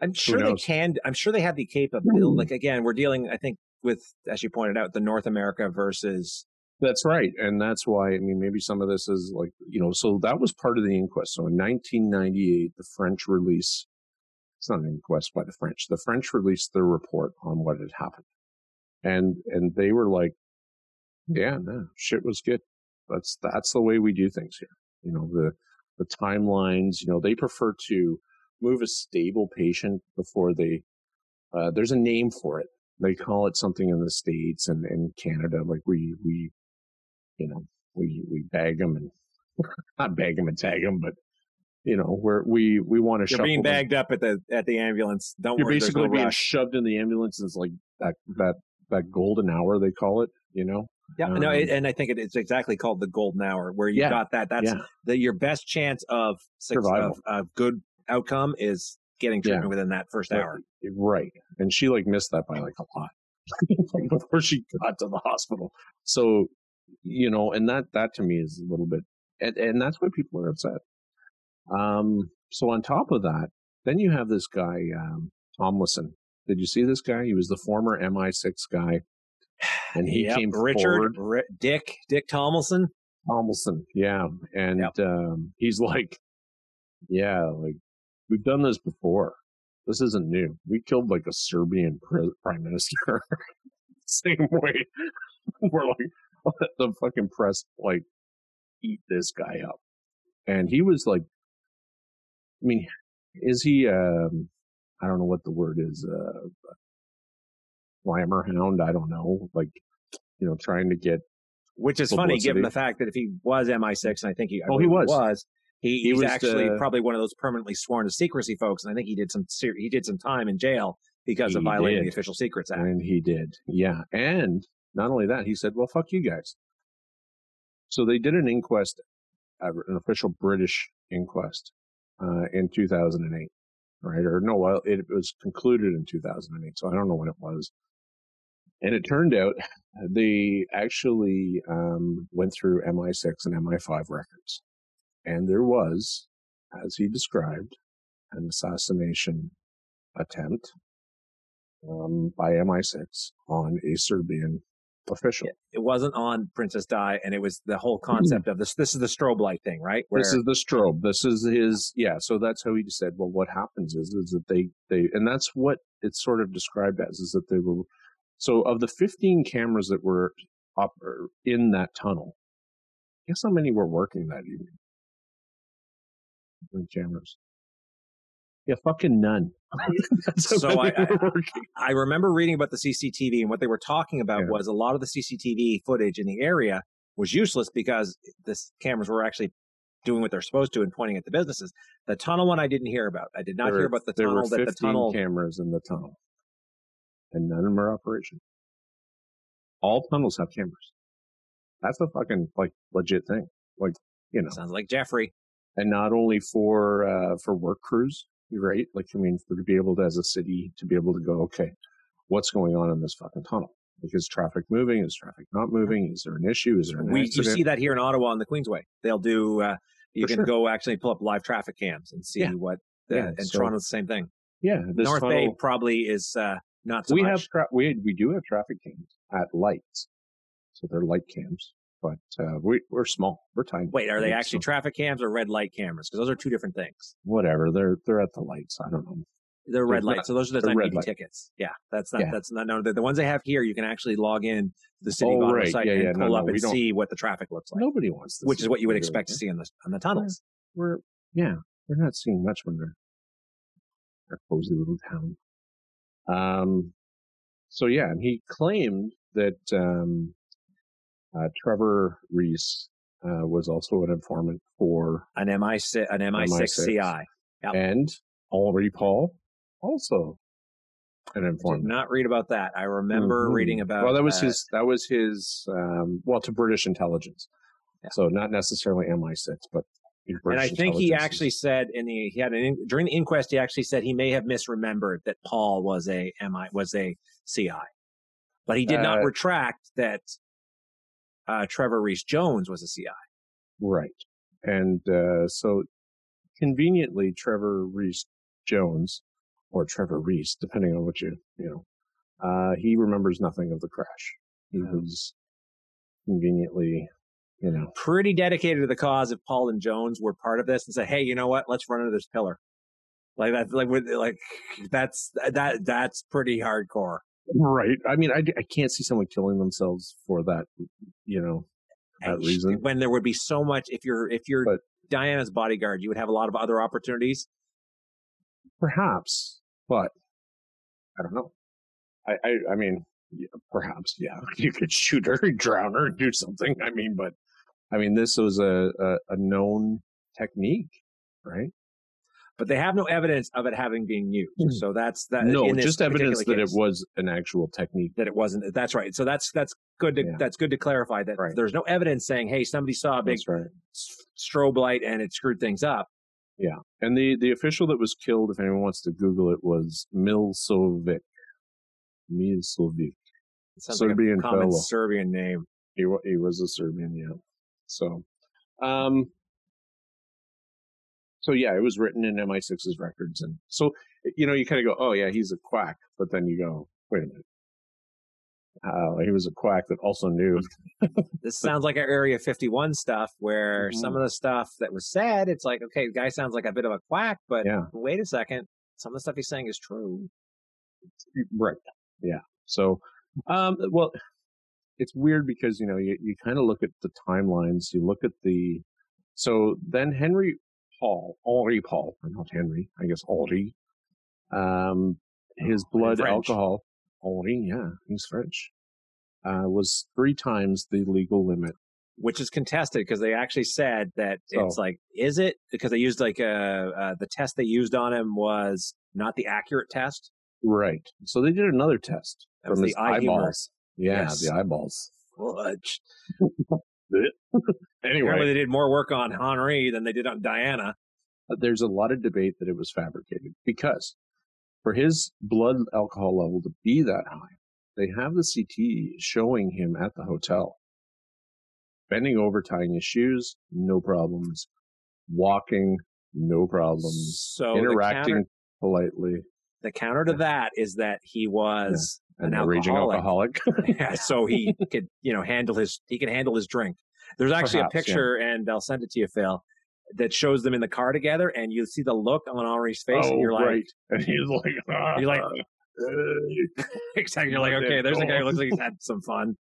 I'm sure they can. I'm sure they have the capability. Like again, we're dealing, I think, with as you pointed out, the North America versus That's right. And that's why, I mean, maybe some of this is like, you know, so that was part of the inquest. So in 1998, the French release, it's not an inquest by the French. The French released their report on what had happened. And, and they were like, yeah, no, shit was good. That's, that's the way we do things here. You know, the, the timelines, you know, they prefer to move a stable patient before they, uh, there's a name for it. They call it something in the States and, in Canada. Like we, we, you know, we, we bag them and not bag them and tag them, but you know, we're, we, we want to you're shuffle being them. bagged up at the at the ambulance. Don't You're worry, basically no being rush. shoved in the ambulance. It's like that, that, that golden hour, they call it, you know? Yeah, no, Um, it, and I think it, it's exactly called the golden hour, where you Yeah, got that. That's yeah. the, your best chance of Survival. of, of good outcome is getting treatment Yeah. within that first Right. hour. Right. And she like missed that by like a lot before she got to the hospital. So, you know, and that, that to me is a little bit, and, and that's why people are upset. Um, so on top of that, then you have this guy, um, Tomlinson. Did you see this guy? He was the former MI6 guy. And he Yep, came Richard forward. Ri- Dick Dick Tomlinson. Tomlinson. Yeah. And, Yep. um, he's like, yeah, like we've done this before. This isn't new. We killed like a Serbian pre- prime minister. Same way. We're like, let the fucking press like eat this guy up. And he was like, I mean, is he, um, I don't know what the word is, uh, slammer hound? I don't know. Like, you know, trying to get Which is funny, given the fact that if he was MI6, and I think he, I Oh, he believe was. he, He he's was actually the- probably one of those permanently sworn to secrecy folks, and I think he did some ser- he did some time in jail because of violating did. the Official Secrets Act. And he did. Yeah. And not only that, he said, well, fuck you guys. So they did an inquest, uh, an official British inquest, uh, in 2008, right? Or no, well, it was concluded in 2008. So I don't know when it was. And it turned out they actually, um, went through MI6 and MI5 records. And there was, as he described, an assassination attempt um, by MI6 on a Serbian official. It wasn't on Princess Di, and it was the whole hmm. concept of this. This is the strobe light thing, right? Where, this is the strobe. This is his. Yeah. So that's how he said. Well, what happens is is that they they and that's what it's sort of described as is that they were. So of the 15 cameras that were up er, in that tunnel, guess how many were working that evening? The cameras. Yeah, fucking none. so I, I, I, remember reading about the CCTV and what they were talking about yeah. was a lot of the CCTV footage in the area was useless because the cameras were actually doing what they're supposed to and pointing at the businesses. The tunnel one I didn't hear about. I did not there hear about the tunnel. There were 15 that the tunnel cameras in the tunnel, and none of them are operation. All tunnels have cameras. That's a fucking like legit thing. Like you know, sounds like Jeffrey. And not only for uh, for work crews, right? Like, I mean, to be able to, as a city, to be able to go, okay, what's going on in this fucking tunnel? Like, is traffic moving? Is traffic not moving? Is there an issue? Is there an we, accident? You see that here in Ottawa on the Queensway. They'll do, uh, you for can sure. go actually pull up live traffic cams and see yeah. what, yeah, and so, Toronto's the same thing. Yeah. North tunnel, Bay probably is, uh, not so we much. have, tra- we, we do have traffic cams at lights. So they're light cams but uh, we, we're small. We're tiny. Wait, are they actually so. traffic cams or red light cameras? Because those are two different things. Whatever. They're they're at the lights. I don't know. They're red lights. So those are the time tickets. Yeah, that's not yeah. that's not no. The, the, ones they have here, you can actually log in the city oh, right. site yeah, and yeah. pull no, up no, and see what the traffic looks like. Nobody wants which is what you would expect to see on the on the tunnels. We're, we're yeah, we're not seeing much when they're a cozy little town. Um, so yeah, and he claimed that um, uh, Trevor Rees uh, was also an informant for an MI6, an MI6, MI6. CI, yep. and Henri Paul also an informant. Did not read about that. I remember mm-hmm. reading about. Well, that was his. That was his. Um, well, to British intelligence. Yeah. So not necessarily MI6, but. and I think he actually said in the he had an during the inquest he actually said he may have misremembered that Paul was a MI was a CI, but he did uh, not retract that uh, Trevor Rees Jones was a CI. Right. And uh, so conveniently, Trevor Rees Jones, or Trevor Rees, depending on what you, you know, uh, he remembers nothing of the crash. He yeah. was conveniently, you know, pretty dedicated to the cause. If Paul and Jones were part of this and said, "Hey, you know what? Let's run into this pillar," like that, like with, like that's that that's pretty hardcore. Right. I mean, I, I can't see someone killing themselves for that, you know, that and reason. When there would be so much, if you're, if you're but, Diana's bodyguard, you would have a lot of other opportunities. Perhaps, but I don't know. I, I, I mean, yeah, perhaps, yeah, you could shoot her, drown her, do something. I mean, but I mean, this was a, a, a known technique, right? But they have no evidence of it having been used. Mm. So that's that. No, just evidence that it was an actual technique. That it wasn't. That's right. So that's that's good to yeah. that's good to clarify that right. there's no evidence saying, hey, somebody saw a big right. strobe light and it screwed things up. Yeah, and the the official that was killed, if anyone wants to Google it, was Milsovic. Milsovic. Serbian like fellow. Serbian name. He he was a Serbian, yeah. So, um, so yeah, it was written in MI6's records, and so you know you kind of go, oh yeah, he's a quack, but then you go, wait a minute, uh, he was a quack that also knew. this sounds like our Area 51 stuff, where mm-hmm. some of the stuff that was said, it's like, okay, the guy sounds like a bit of a quack, but yeah. wait a second, some of the stuff he's saying is true. Right. Yeah. So, um, well, it's weird because you know you, you kind of look at the timelines, you look at the so then Henry Paul, Henri Paul, not Henry, I guess Henri. Um, his oh, blood alcohol, Henri, yeah, he's French, uh, was three times the legal limit. Which is contested because they actually said that so, it's like, is it? Because they used like a, uh, uh, the test they used on him was not the accurate test. Right. So they did another test that from the eyeballs. Yeah, yes. the eyeballs. anyway, Apparently they did more work on Henri than they did on Diana. Uh, there's a lot of debate that it was fabricated because for his blood alcohol level to be that high, they have the CT showing him at the hotel, bending over, tying his shoes, no problems, walking, no problems, So Interacting counter, politely. the counter to that is that he was And an a raging alcoholic. alcoholic. yeah, so he could, you know, handle his he can handle his drink. There's actually Perhaps, a yeah. picture, and I'll send it to you, Phil, that shows them in the car together, and you see the look on Henri's face, and Oh, you're like, right. And he's like, You're like, "Uh, exactly, you're like, okay, there's a guy who looks like he's had some fun.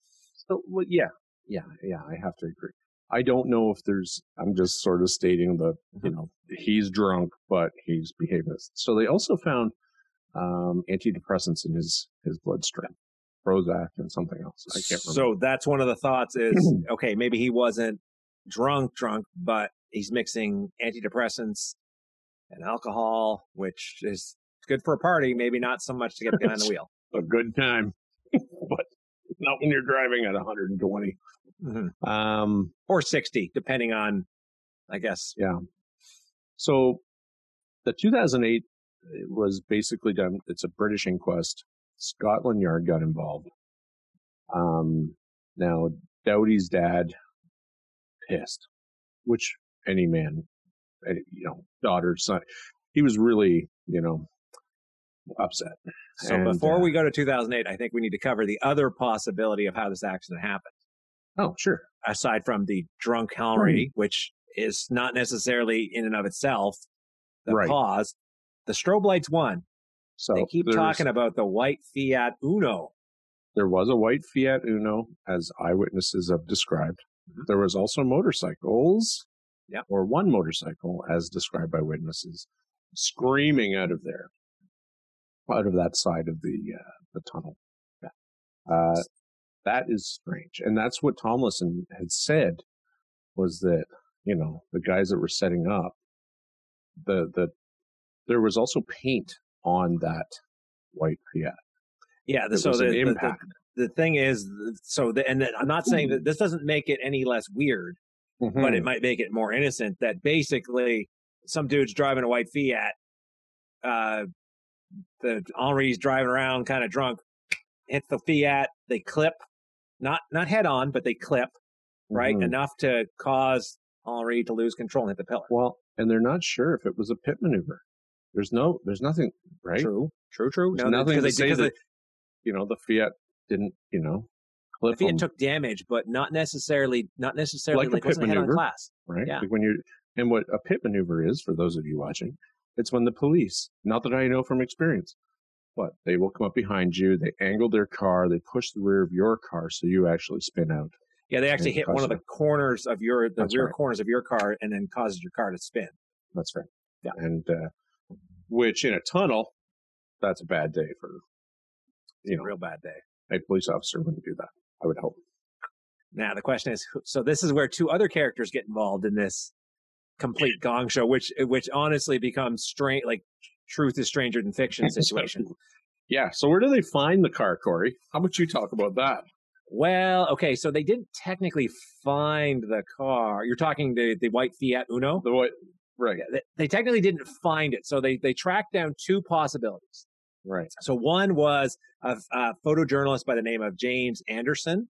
So, well, yeah, yeah, yeah. I have to agree. I don't know if there's. I'm just sort of stating Mm-hmm. you know, he's drunk, but he's behaving. So they also found um, antidepressants in his his bloodstream, Prozac and something else. I can't remember. So that's one of the thoughts is okay, maybe he wasn't drunk, drunk, but he's mixing antidepressants and alcohol, which is good for a party, maybe not so much to get behind the wheel. a good time, but not when you're driving at 120. Mhm. Um, Or 60, depending on, I guess. Yeah. So the 2008 was basically done. It's a British inquest. Scotland Yard got involved. Um, now Dodi's dad pissed, which any man, you know, daughter, son, he was really, you know, upset. So And, before uh, we go to 2008, I think we need to cover the other possibility of how this accident happened. oh, sure. aside from the drunk Henry, which is not necessarily in and of itself the Right. cause. The strobe lights won. So they keep talking about the white Fiat Uno. There was a white Fiat Uno, as eyewitnesses have described. Mhm. There was also motorcycles, Yep. or one motorcycle, as described by witnesses, screaming out of there, out of that side of the uh, the tunnel. Uh, that is strange, and that's what Tomlinson had said was that you know the guys that were setting up the the there was also paint on that white Fiat. Yeah, the, so the, an the- the- impact. The, thing is, so the, and I'm not saying that this doesn't make it any less weird, but Hmm. it might make it more innocent. That basically some dude's driving a white Fiat, uh, the Henri's driving around kind of drunk, hits the Fiat, they clip, not not head on, but they clip. right? Mhm. Enough to cause Henri to lose control and hit the pillar. Well, and they're not sure if it was a pit maneuver. There's no, there's nothing, right? True, true, true. There's nothing to they, say that, you know, the Fiat didn't, you know, the Fiat them, took damage, but not necessarily, not necessarily Like a like, pit a head-on maneuver. class. right? yeah. Like when you're, and what a pit maneuver is, for those of you watching, it's when the police, not that I know from experience, but they will come up behind you, they angle their car, they push the rear of your car so you actually spin out. Yeah, they actually hit one of the corners of your, the That's rear right. corners of your car, and then causes your car to spin. That's right. Yeah. And, uh, which in a tunnel, that's a bad day for, you know, Real bad day. a police officer wouldn't do that. I would hope. Now the question is, so this is where two other characters get involved in this complete gong show, which which honestly becomes strange, like truth is stranger than fiction situation. Yeah. So where do they find the car, Corey? How about you talk about that? Well, okay, so they didn't technically find the car. You're talking the the white Fiat Uno. The what? Right. They, they technically didn't find it, so they they tracked down two possibilities. Right. So one was a, a photojournalist by the name of James Anderson,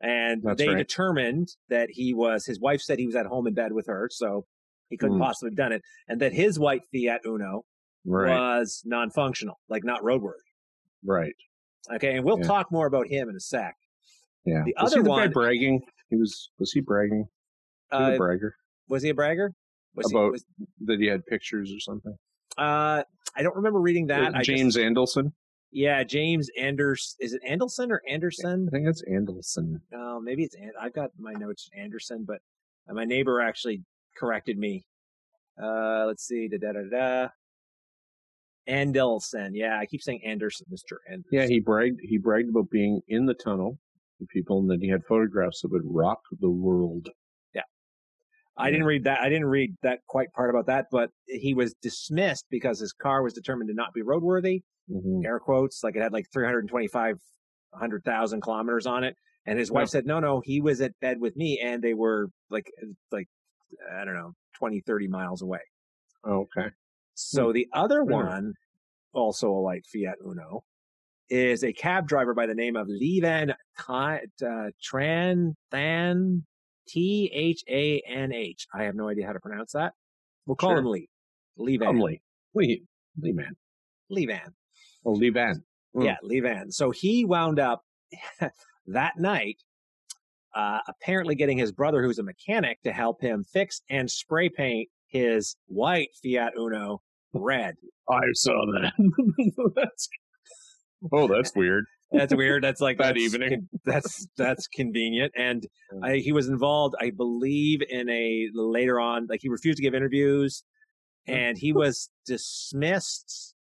and That's they right. determined that he was. His wife said he was at home in bed with her, so he couldn't Hmm. possibly have done it, and that his white Fiat Uno Right. was non-functional, like not roadworthy. right. Okay, and we'll Yeah. talk more about him in a sec. Yeah. The was other he the guy one- bragging. He was. Was he bragging? He Uh, a bragger was he a bragger? Was About- he, was, that he had pictures or something. uh, I don't remember reading that. I just- James Andelson. yeah, James Anders. Is it Andelson or Anderson? I think it's Andelson. No, maybe it's. An- I've got my notes Anderson, but uh, my neighbor actually corrected me. Uh, let's see. Da da da da. Andelson. Yeah, I keep saying Anderson, Mister Anderson. Yeah, he bragged. He bragged about being in the tunnel with people, and then he had photographs that would rock the world. I didn't read that. I didn't read that quite part about that, but he was dismissed because his car was determined to not be roadworthy. Mhm. Air quotes, like it had like 325, 100,000 kilometers on it. And his wife said, no, no, he was at bed with me and they were like, like, I don't know, 20, 30 miles away. Okay. So the other Hmm. one, also a white Fiat Uno, is a cab driver by the name of Levan uh, Tran Than T H A N H. I have no idea how to pronounce that. We'll call Sure. him Lee. Lee Van. Lee. Lee. Lee man. Lee Van. Oh, Lee Van. Mm. Yeah, Lee Van. So he wound up that night uh, apparently getting his brother, who's a mechanic, to help him fix and spray paint his white Fiat Uno red. I saw that. that's, oh, that's weird. That's weird. That's like That that's evening. That's that's convenient. And I, he was involved, I believe, in a later on. Like he refused to give interviews, and he was dismissed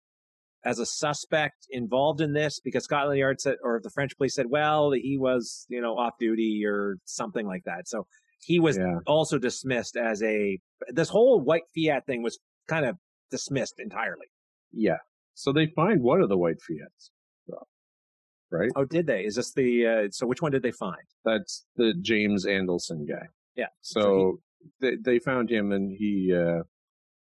as a suspect involved in this because Scotland Yard said, or the French police said, well, he was you know off duty or something like that. So he was Yeah. also dismissed as a. This whole white Fiat thing was kind of dismissed entirely. Yeah. So they find one of the white Fiats. So, Right? Oh, did they? Is this the? Uh, so which one did they find? That's the James Andelson guy. Yeah. So, they, they found him and he, uh,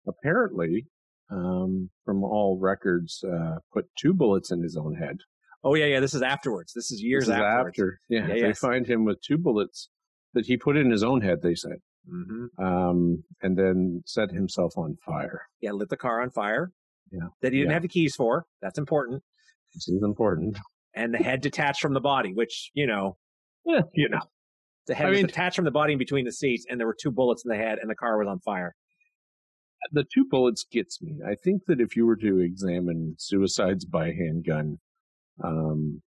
apparently, um, from all records, uh, put two bullets in his own head. Oh yeah, yeah. This is afterwards. This is years This is afterwards. after. Yeah. Yeah, they yes. find him with two bullets that he put in his own head, they said. hmm Um, and then set himself on fire. Yeah, lit the car on fire. Yeah. That he didn't Yeah. have the keys for. That's important. This is important. And the head detached from the body, which you know, Yeah. You know. the head I was mean- detached from the body in between the seats, and there were two bullets in the head, and the car was on fire. the two bullets gets me. I think that if you were to examine suicides by handgun, um,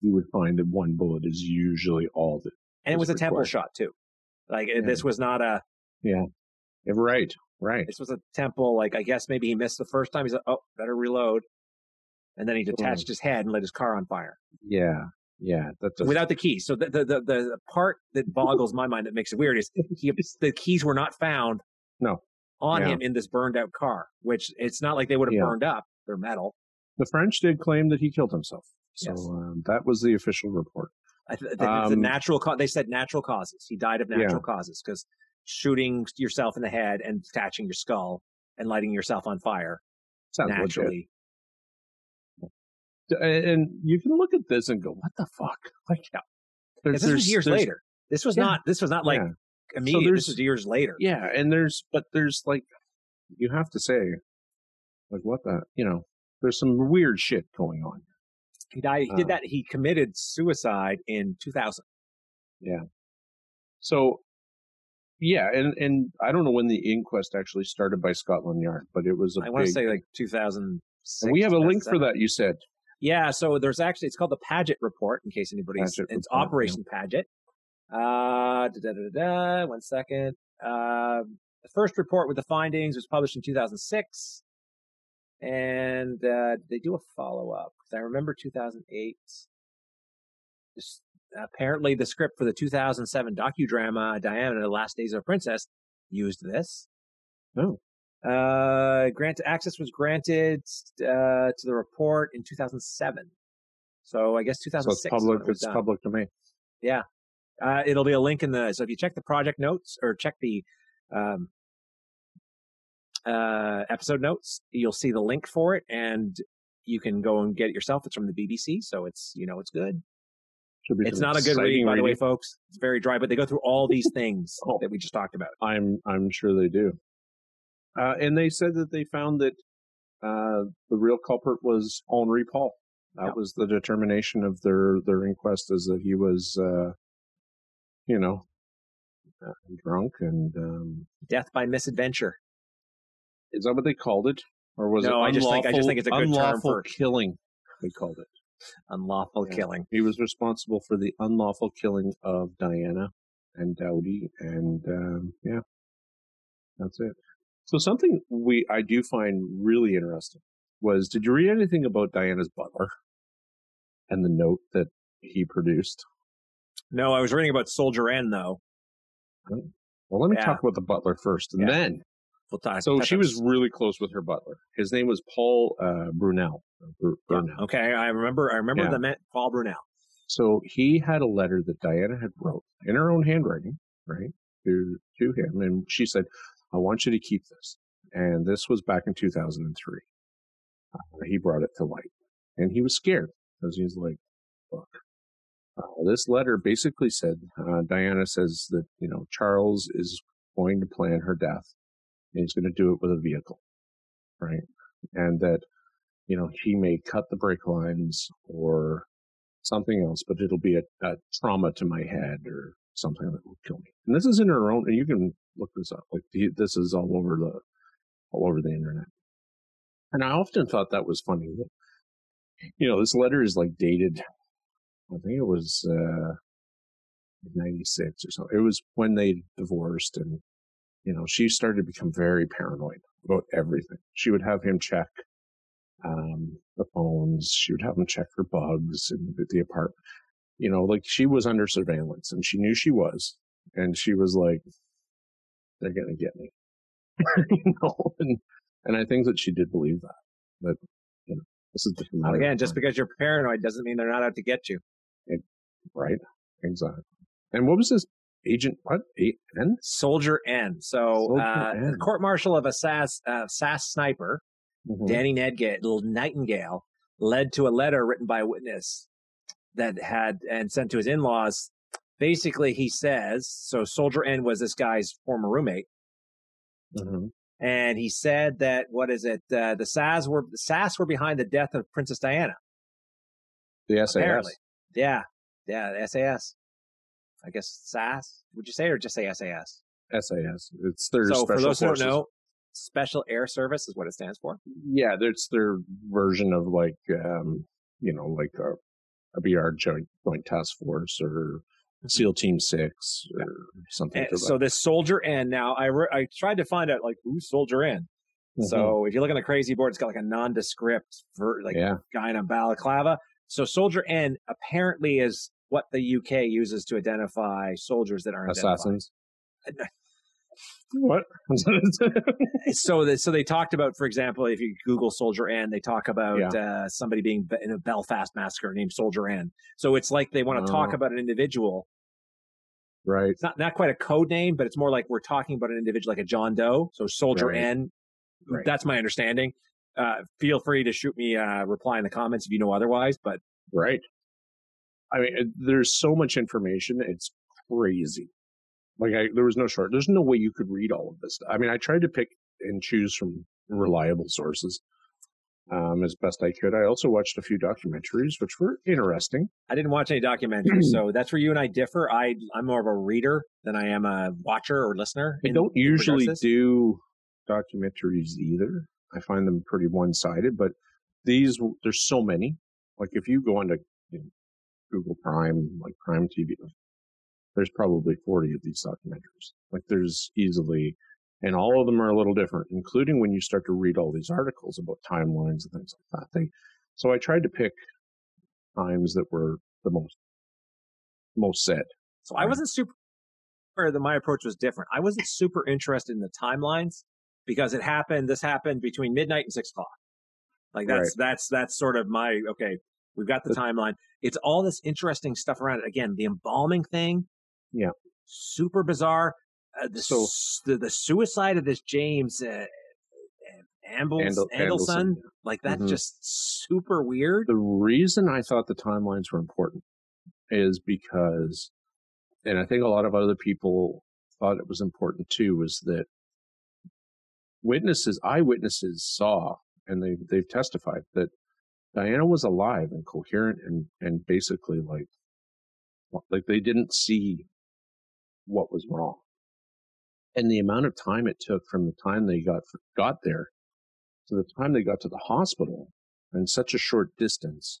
you would find that one bullet is usually all that. And it Was a temple shot too. Like Yeah. this was not a. Yeah, right, right. This was a temple. Like I guess maybe he missed the first time. He's like, oh, better reload. And then he detached his head and lit his car on fire Yeah, yeah. Does. without the keys. So the, the the the part that boggles my mind that makes it weird is he, the keys were not found. No. On Yeah. him in this burned out car, which it's not like they would have Yeah. burned up. They're metal. the French did claim that he killed himself. So Yes. um, that was the official report. I th- the, the Um, natural ca- they said natural causes. He died of Yeah. natural causes because shooting yourself in the head and detaching your skull and lighting yourself on fire Sounds legit. naturally. And you can look at this and go, "What the fuck?" Like, Yeah. there's, this was years later. This was Yeah. not. This was not like Yeah. immediate. there's- this was years later. Yeah, and there's, but there's like, you have to say, like, what the, you know, there's some weird shit going on. He died. He did Uh, that. He committed suicide in 2000. Yeah. So, yeah, and and I don't know when the inquest actually started by Scotland Yard, but it was a I want to say like 2006. and we have a link for that. You said Yeah. So there's actually it's called the Paget Report. In case anybody's Paget it's Report, yeah. Operation Paget. Uh, da, da, da, da, one second. Uh, the first report with the findings was published in 2006, and uh, they do a follow up. because I remember 2008. This, apparently, the script for the 2007 docudrama Diana: The Last Days of a Princess used this. Oh. Uh, grant access was granted uh, to the report in 2007. So I guess so. 2006. It's public. it It's done. public domain. Yeah, uh, it'll be a link in the. So if you check the project notes or check the um, uh, episode notes, you'll see the link for it, and you can go and get it yourself. It's from the BBC, so it's you know it's good. It's not a good read, by the way, folks. It's very dry, but they go through all these things Oh. that we just talked about. I'm I'm sure they do. Uh, and they said that they found that uh, the real culprit was Henri Paul. That Yeah. was the determination of their their inquest, is that he was, uh, you know, uh, drunk and um, Death by misadventure. is that what they called it, or was No, it I just think- I just unlawful- think it's a good term for- killing? They called it. Unlawful Yeah. killing. He was responsible for the unlawful killing of Diana and Dodi, and um, yeah, that's it. So something we I do find really interesting was: Did you read anything about Diana's butler and the note that he produced? No, I was reading about Soldier N though. Well, let me Yeah. talk about the butler first, and Yeah. then. We'll talk. So she was really close with her butler. His name was Paul uh, Brunel. Br- Yeah, Okay, I remember. I remember the man, Paul Brunel. So he had a letter that Diana had wrote in her own handwriting, right, to to him, and she said, "I want you to keep this." And this was back in 2003. Uh, he brought it to light, and he was scared because he's like, "Look." Uh, this letter basically said, uh, Diana says that you know Charles is going to plan her death, and he's going to do it with a vehicle, right? And that, you know, he may cut the brake lines or something else, but it'll be a, a trauma to my head or something that will kill me. And this is in her own, and you can look this up. Like this is all over the, all over the internet. And I often thought that was funny. You know, this letter is like dated, I think it was, uh, 96 or so. It was when they divorced and, you know, she started to become very paranoid about everything. She would have him check, um, the phones. She would have him check her bugs in the apartment. You know, like she was under surveillance and she knew she was. And she was like, they're going to get me. you know, and, and I think that she did believe that. But, you know, this is just well, again, just because you're paranoid doesn't mean they're not out to get you. It, right. Exactly. And what was this agent? What N? Soldier N. So uh, N. the court martial of a SAS uh, SAS sniper, mm-hmm. Danny Nedgate, little Nightingale, led to a letter written by a witness that had and sent to his in-laws. Basically, he says so. Soldier N was this guy's former roommate. Mm-hmm. And he said that what is it? Uh, the SAS were the SAS were behind the death of Princess Diana. The SAS. Apparently. Yeah, yeah, the SAS. I guess SAS. Would you say, or just say SAS? SAS. It's their special so for those forces. who don't know, Special Air Service is what it stands for. Yeah, it's their version of like, um, you know, like a, a BR Joint Joint Task Force or mm-hmm. SEAL Team Six or something. And, so this Soldier N. Now I re- I tried to find out like who's Soldier N. Mm-hmm. So if you look on the crazy board, it's got like a nondescript for like yeah. guy in a balaclava. So Soldier N apparently is what the UK uses to identify soldiers that are assassins. What? so, the, so they talked about, for example, if you Google Soldier N, they talk about yeah. uh, somebody being in a Belfast massacre named Soldier N. So it's like they want to oh. talk about an individual. Right. It's not not quite a code name, but it's more like we're talking about an individual like a John Doe. So Soldier right. N. Right. That's my understanding. Uh, feel free to shoot me a reply in the comments if you know otherwise. But right. I mean, there's so much information. It's crazy. Like I, there was no short. There's no way you could read all of this. I mean, I tried to pick and choose from reliable sources um, as best I could. I also watched a few documentaries, which were interesting. I didn't watch any documentaries, so that's where you and I differ. I I'm more of a reader than I am a watcher or listener. I don't usually do documentaries either. I find them pretty one sided, but these there's so many. Like if you go onto you know, Google Prime, like Prime TV, there's probably 40 of these documentaries. Like there's easily, and all of them are a little different, including when you start to read all these articles about timelines and things like that. They, so I tried to pick times that were the most, most said. So I wasn't super, or my approach was different. I wasn't super interested in the timelines because it happened, this happened between midnight and six o'clock. Like that's, right. that's, that's sort of my, okay, We've got the timeline. It's all this interesting stuff around it. Again, the embalming thing. Yeah. Super bizarre. Uh, the, so, the, the suicide of this James uh, Ambles, Andel, Andelson, like that's mm-hmm. just super weird. The reason I thought the timelines were important is because, and I think a lot of other people thought it was important too, was that witnesses, eyewitnesses saw, and they they've testified that Diana was alive and coherent and, and basically like, like they didn't see what was wrong. And the amount of time it took from the time they got, got there to the time they got to the hospital in such a short distance,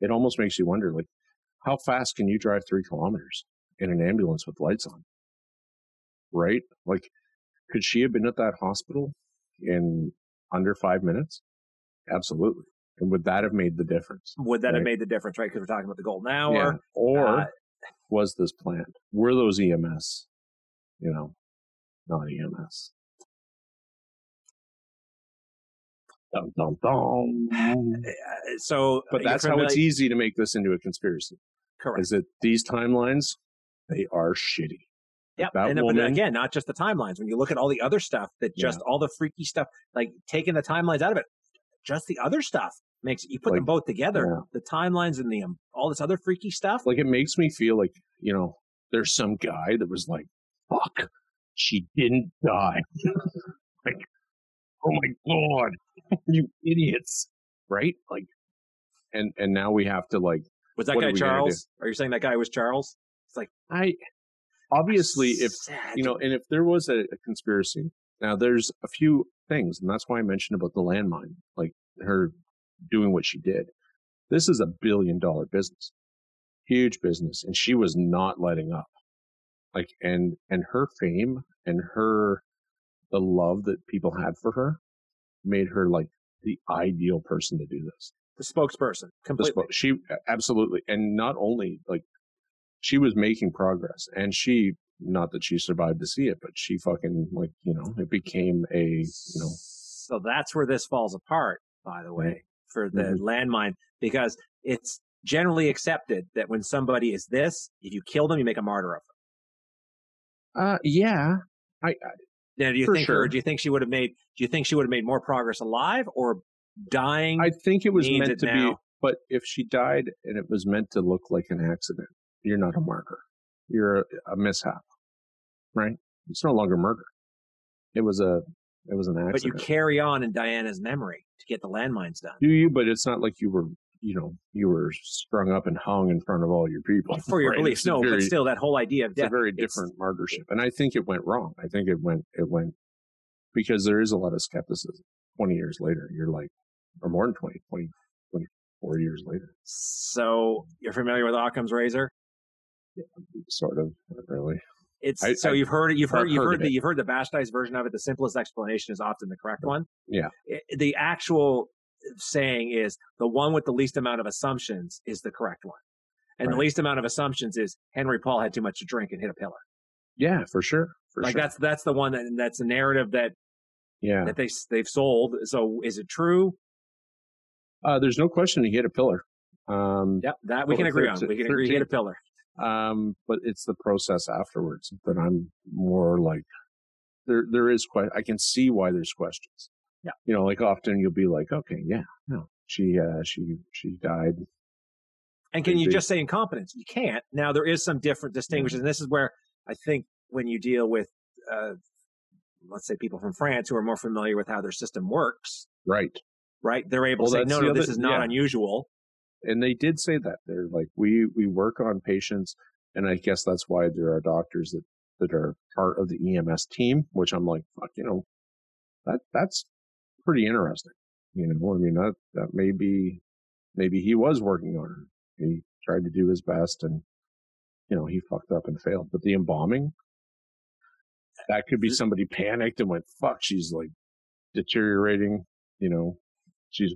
it almost makes you wonder, like, how fast can you drive three kilometers in an ambulance with lights on? Right? Like, could she have been at that hospital in under five minutes? Absolutely. And would that have made the difference? Would that right? have made the difference, right? Because we're talking about the golden hour. Yeah. Or uh, was this planned? Were those EMS, you know, not EMS? Dum, dum, dum. So, uh, but that's how it's easy to make this into a conspiracy. Correct. Is that these timelines, they are shitty. Yeah, and woman, again, not just the timelines. When you look at all the other stuff, that just yeah. all the freaky stuff, like taking the timelines out of it, just the other stuff makes you put like, them both together yeah. the timelines and the um, all this other freaky stuff like it makes me feel like you know there's some guy that was like fuck she didn't die. like, oh my god, you idiots! Right? Like, and and now we have to like. Was that guy Charles? Are you saying that guy was Charles? It's like I obviously if you know, and if there was a, a conspiracy, now there's a few things, and that's why I mentioned about the landmine, like her doing what she did. This is a billion dollar business, huge business, and she was not letting up. Like, and and her fame and her the love that people had for her made her like the ideal person to do this. the spokesperson The completely. spo- she absolutely, and not only like she was making progress, and she not that she survived to see it, but she fucking like you know it became a you know So that's where this falls apart, by the mm-hmm. way, for the Mhm. landmine, because it's generally accepted that when somebody is this, if you kill them, you make a martyr of them. uh yeah I, I Now, do you think sure. Do you think she would have made? Do you think she would have made more progress alive or dying? I think it was meant it to be, but if she died and it was meant to look like an accident, you're not a martyr. You're a, a mishap, right? It's no longer murder. It was a it was an accident. but you carry on in Diana's memory to get the landmines done Do you? But it's not like you were, you know, you were strung up and hung in front of all your people for your right? beliefs. It's No, very, but still, that whole idea of it's a death. very different martyrship, and I think it went wrong. I think it went, it went because there is a lot of skepticism. Twenty years later, you're like, or more than 20, 20 24 years later, So you're familiar with Occam's razor? Yeah, sort of, not really. It's I- so I- you've heard it. You've heard I've you've heard heard, the it. you've heard the bastardized version of it. The simplest explanation is often the correct one. Yeah. I- the actual saying is the one with the least amount of assumptions is the correct one, and the least amount of assumptions is Henri Paul had too much to drink and hit a pillar. Yeah, for sure, for like sure. that's that's the one that that's the narrative that yeah, that they they've sold. So is it true? uh, there's no question he hit a pillar. Um, Yep, that we can agree on. We can agree he hit a pillar. Um, but it's the process afterwards that I'm more like there. There is quite. I can see why there's questions. Yeah. you know, like often you'll be like, okay, yeah, no, she, uh, she, she died. And can you just say incompetence? You can't. Now there is some different distinguishes, and this is where I think when you deal with, uh, let's say, people from France who are more familiar with how their system works, Right. right? They're able Well, to say, no, no, this is not yeah. unusual. And they did say that they're like, we, we work on patients. And I guess that's why there are doctors that, that are part of the EMS team, which I'm like, fuck, you know, that, that's pretty interesting. You know, I mean, that, that may be, maybe he was working on her. He tried to do his best and, you know, he fucked up and failed. But the embalming, that could be somebody panicked and went, fuck, she's like deteriorating, you know, she's,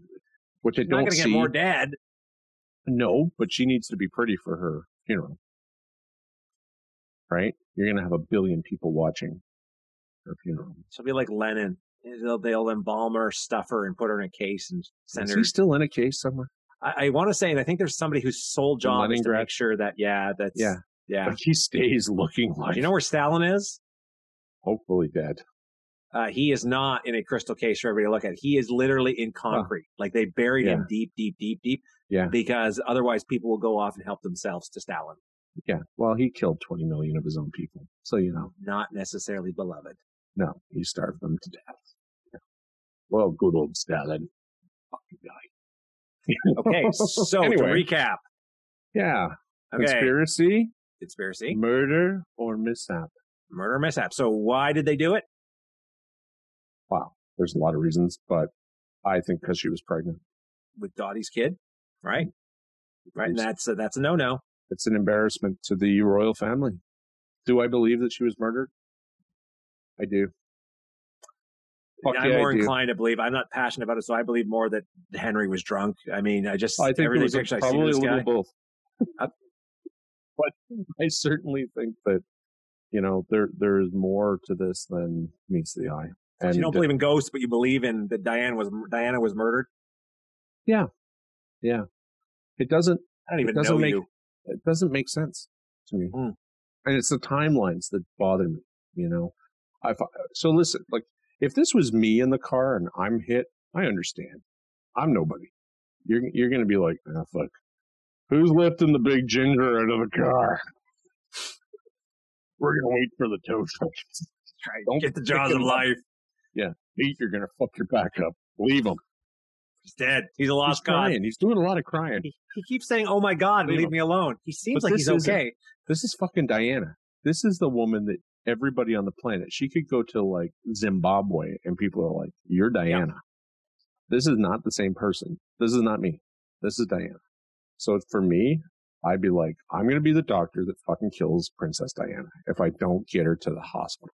which I don't see. more dead. No, but she needs to be pretty for her funeral. Right? You're going to have a billion people watching her funeral. She'll be like Lennon. They'll, they'll embalm her, stuff her, and put her in a case and send Is her. he still in a case somewhere? I, I want to say, and I think there's somebody whose sole job is to make sure that, yeah, that's, Yeah. yeah. Like he stays looking like you know where Stalin is? hopefully dead. Uh, he is not in a crystal case for everybody to look at. He is literally in concrete. Like they buried him deep, deep, deep, deep. Yeah. Because otherwise people will go off and help themselves to Stalin. Yeah. Well, he killed 20 million of his own people. So, you know, Not necessarily beloved. no, he starved them to death. Yeah. Well, good old Stalin. Fucking guy. Okay, so to recap. Yeah. Okay, Conspiracy, conspiracy, murder, or mishap. murder, mishap. So why did they do it? Wow. There's a lot of reasons, but I think because she was pregnant. With Dodi's kid, right? Right, and that's a, that's a no no. It's an embarrassment to the royal family. Do I believe that she was murdered? I do. Fuck I'm yeah, more inclined to believe. I'm not passionate about it, so I believe more that Henri was drunk. I mean, I just I think everything was picture I see probably a this little guy. both. Uh, but I certainly think that you know there there is more to this than meets the eye. And you don't believe in ghosts, but you believe in that Diane was Diana was murdered. It doesn't I don't even doesn't know make- you. it doesn't make sense to me. Hmm. And it's the timelines that bother me. You know, I so listen. Like if this was me in the car and I'm hit, I understand. I'm nobody. You're you're gonna be like, ah, fuck. Who's lifting the big ginger out of the car? We're gonna wait for the tow truck. Don't Get the jaws of life. life. Pete, you're gonna fuck your back up. Leave him. He's dead. He's a He's lost cause. crying. He's doing a lot of crying. He, he keeps saying, "Oh my God, Leave me alone." He seems But like he's okay. This is fucking Diana. This is the woman that everybody on the planet. She could go to like Zimbabwe and people are like, "You're Diana." This is not the same person. This is not me. This is Diana. So for me, I'd be like, I'm going to be the doctor that fucking kills Princess Diana if I don't get her to the hospital.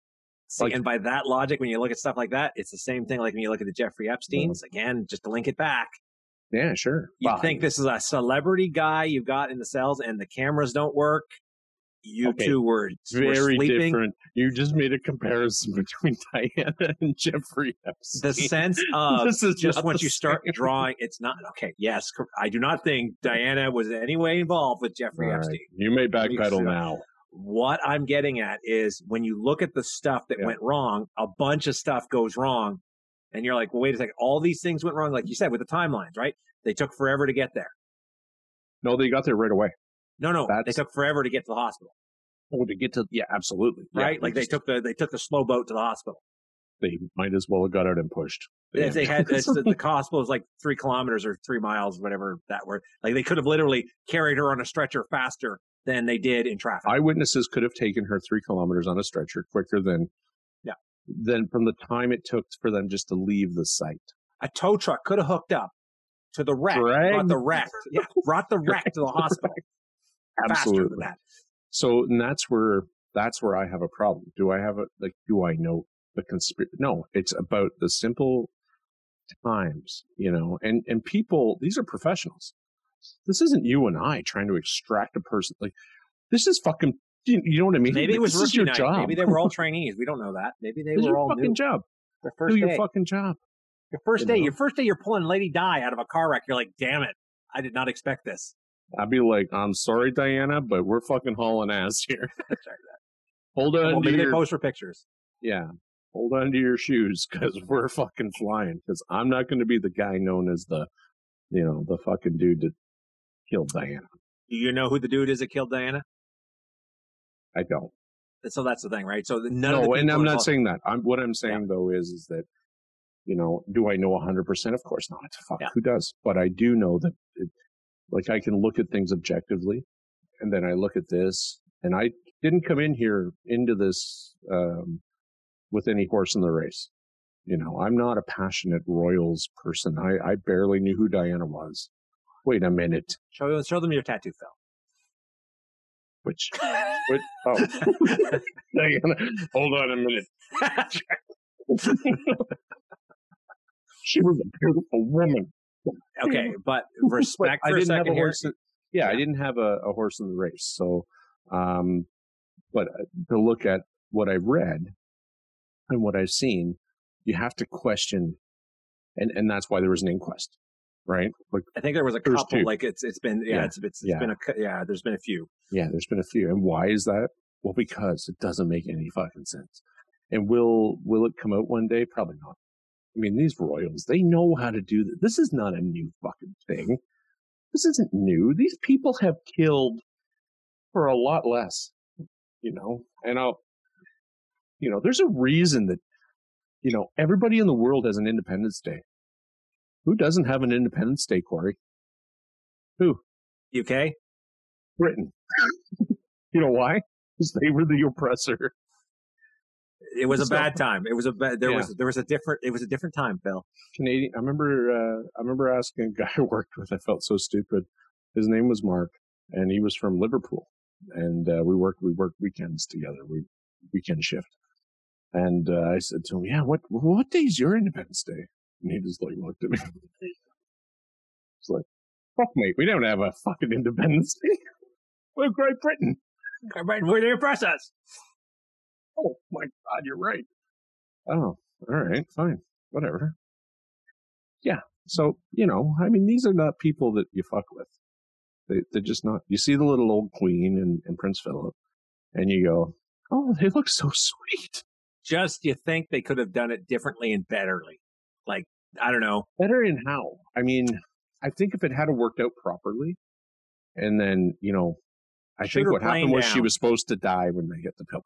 See, Like- and by that logic, when you look at stuff like that, it's the same thing. Like when you look at the Jeffrey Epstein's, mm-hmm. again, just to link it back, Yeah, sure. you think this is a celebrity guy you've got in the cells, and the cameras don't work. You Okay. two were, were very sleeping. different. You just made a comparison between Diana and Jeffrey Epstein. The sense of This is just once you start same. drawing, it's not okay. Yes, I do not think Diana was in any way involved with Jeffrey right. Epstein. You may backpedal now. What I'm getting at is when you look at the stuff that Yeah. went wrong, a bunch of stuff goes wrong, and you're like, well, wait a second, all these things went wrong, like you said, with the timelines, right? They took forever to get there. No, they got there right away. No, no, they took forever to get to the hospital, Oh, to get to yeah, absolutely. Yeah, right? like they just- took the they took the slow boat to the hospital. they might as well have got out and pushed. If they had the, the hospital was like three kilometers or three miles, whatever that were, like they could have literally carried her on a stretcher faster than they did in traffic. eyewitnesses could have taken her three kilometers on a stretcher quicker than Yeah. than from the time it took for them just to leave the site. a tow truck could have hooked up to the wreck, brought the wreck, yeah, brought the wreck to the hospital faster than Absolutely. that. So and that's where that's where I have a problem. Do I have a like? Do I know the conspiracy? No, it's about the simple times, you know. And and people, these are professionals. This isn't you and I trying to extract a person. Like this is fucking. You you know what I mean? Maybe it was this is your night. job. Maybe they were all trainees. We don't know that. Maybe they were your all fucking new. job. Their first Do your day. fucking job. your first you day. know? Your first day. You're pulling Lady Di out of a car wreck. You're like, damn it! I did not expect this. I'd be like, I'm sorry, Diana, but we're fucking hauling ass here. Hold on Well, maybe they your pose for pictures. yeah. Hold on to your shoes because we're fucking flying. Because I'm not going to be the guy known as the, you know, the fucking dude that killed Diana. Do you know who the dude is that killed Diana? I don't. So that's the thing, right? So none of the No, and I'm not involved- saying that. I'm what I'm saying though is is that, you know, do I know 100? percent Of course not. Fuck, Yeah. who does? But I do know that, it, like, I can look at things objectively, and then I look at this, and I didn't come in here into this um, with any horse in the race. You know, I'm not a passionate Royals person. I, I barely knew who Diana was. Wait a minute. show show them your tattoo, Phil. Which, which oh, hold on a minute. She was a beautiful woman. okay, but But respect I for a didn't have second a here. horse. in- yeah, I didn't have a, a horse in the race. So, um, but uh, to look at what I've read and what I've seen, you have to question, and and that's why there was an inquest, right? Like, I think there was a couple. two. Like it's it's been yeah, Yeah. it's it's, it's Yeah. been a yeah. There's been a few. yeah, there's been a few, and why is that? Well, because it doesn't make any fucking sense. And will will it come out one day? Probably not. I mean, these royals, they know how to do this. This is not a new fucking thing. This isn't new. These people have killed for a lot less, you know. And I'll, you know, there's a reason that, you know, everybody in the world has an Independence Day. Who doesn't have an Independence Day, Corey? Who? UK. Britain. you know why? Because they were the oppressor. It was a bad time. It was a bad. There Yeah. was there was a different. It was a different time, Phil. Canadian. I remember. Uh, I remember asking a guy I worked with. I felt so stupid. His name was Mark, and he was from Liverpool. And uh, we worked. We worked weekends together. We weekend shift. And uh, I said to him, "Yeah, what what day is your Independence Day?" And he just like looked at me. It's like, "Fuck, mate, we don't have a fucking Independence. We're Great Britain." Right, where they oppress us. Oh my God, you're right. Oh, all right, fine, whatever. Yeah. So you know, I mean, these are not people that you fuck with. They they're just not. You see the little old queen and, and Prince Philip, and you go, oh, they look so sweet. Just you think they could have done it differently and betterly. Like I don't know. Better in how? I mean, I think if it had worked out properly, and then you know, I Shoot think what happened was she was supposed to die when they hit the pillar.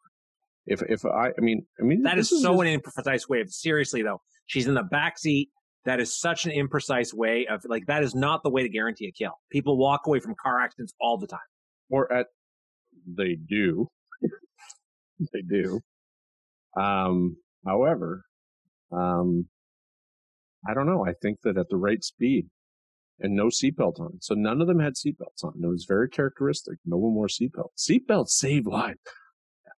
If if I, I mean, I mean, That is so just- an imprecise way of seriously though. She's in the back seat. That is such an imprecise way of like that is not the way to guarantee a kill. People walk away from car accidents all the time. or at they do they do um however um i don't know i think that at the right speed and no seatbelt on so none of them had seatbelts on it was very characteristic no one wore seatbelts seatbelts save lives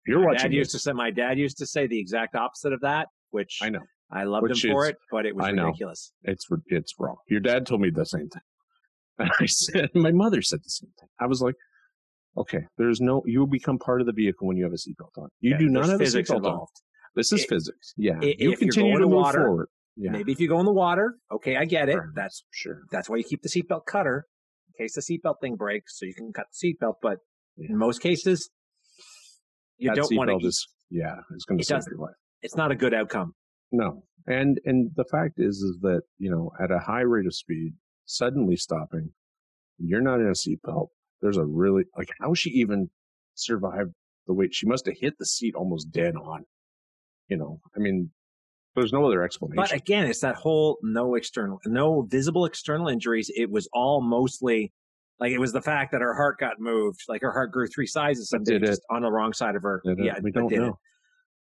you're my watching dad used to say my dad used to say the exact opposite of that, which i know I loved Which him for it, but it was I know. ridiculous. it's it's wrong your dad told me the same thing and i said my mother said the same thing i was like okay there's no you become part of the vehicle when you have a seatbelt on you Yeah, do not have a seatbelt on. This is I- physics. Yeah. i- you continue to to move water, forward. Yeah. Maybe if you go in the water, okay, I get it. Sure. That's Sure. that's why you keep the seatbelt cutter in case the seatbelt thing breaks, so you can cut the seatbelt. But Yeah. in most cases, you That don't want to. is yeah, it's going to save your life. It's not a good outcome. No. And and the fact is is that, you know, at a high rate of speed, suddenly stopping, you're not in a seatbelt. There's a really like how she even survived the weight. She must have hit the seat almost dead on. You know, I mean, there's no other explanation. But again, it's that whole no external, no visible external injuries. It was all mostly like it was the fact that her heart got moved, like her heart grew three sizes someday just on the wrong side of her. Did it? Yeah, we but don't did it? know.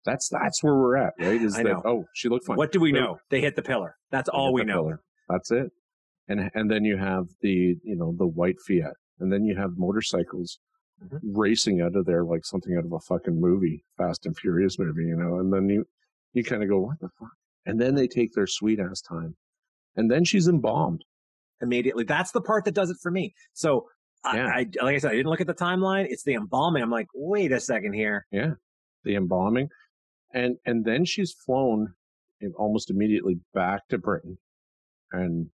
That's that's where we're at, right? Is I that know. oh, she looked fine. What do we There- know? They hit the pillar. That's all we know. pillar. That's it. And and then you have the you know the white Fiat, and then you have motorcycles Mhm. racing out of there like something out of a fucking movie, Fast and Furious movie, you know. And then you you kind of go, what the fuck? And then they take their sweet ass time, and then she's embalmed. immediately. That's the part that does it for me. So, Yeah. I, I, like I said, I didn't look at the timeline. It's the embalming. I'm like, wait a second here. Yeah, the embalming, and and then she's flown almost immediately back to Britain, and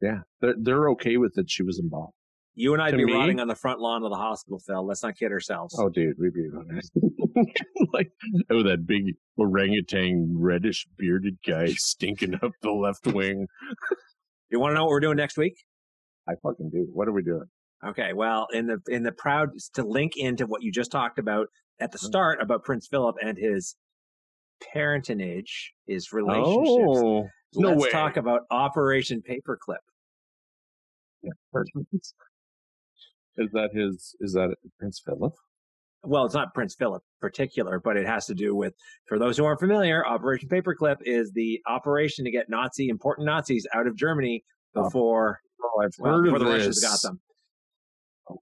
yeah, they're they're okay with it. She was embalmed. You and I'd be me- rotting on the front lawn of the hospital, Phil. Let's not kid ourselves. Oh, dude, we'd be like, oh, that big orangutan, reddish bearded guy stinking up the left wing. You want to know what we're doing next week? I fucking do. What are we doing? Okay. Well, in the in the proud to link into what you just talked about at the mm-hmm. start about Prince Philip and his parentage, his relationships. Oh, no Let's way. talk about Operation Paperclip. Is that his? Is that Prince Philip? well, it's not Prince Philip particular, but it has to do with, for those who aren't familiar, Operation Paperclip is the operation to get Nazi, important Nazis out of Germany Oh, before, Oh, I've well, before the this. Russians got them. Oh,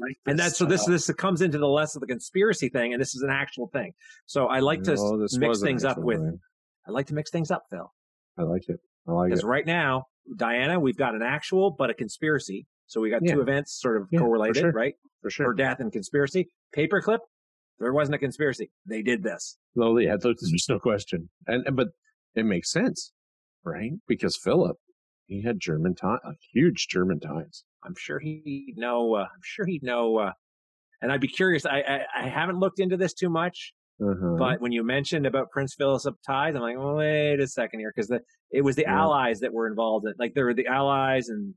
like And that's, so this, this comes into the less of the conspiracy thing, and this is an actual thing. So I like to mix things up with, thing. I like to mix things up, Phil. I like it. I like it. Because right now, Diana, we've got an actual, but a conspiracy. So we got Yeah. two events sort of Yeah, for correlated, sure. right? For sure. Her death and conspiracy. Paperclip, there wasn't a conspiracy. They did this. No, yeah, there's there's no question. And, and but it makes sense, right? Because Philip, he had German ties, huge German ties. I'm sure he'd know. Uh, I'm sure he'd know. Uh, and I'd be curious. I, I I haven't looked into this too much, Uh-huh. but when you mentioned about Prince Philip ties, I'm like, well, wait a second here, because it was the Yeah. Allies that were involved. In, like there were the Allies and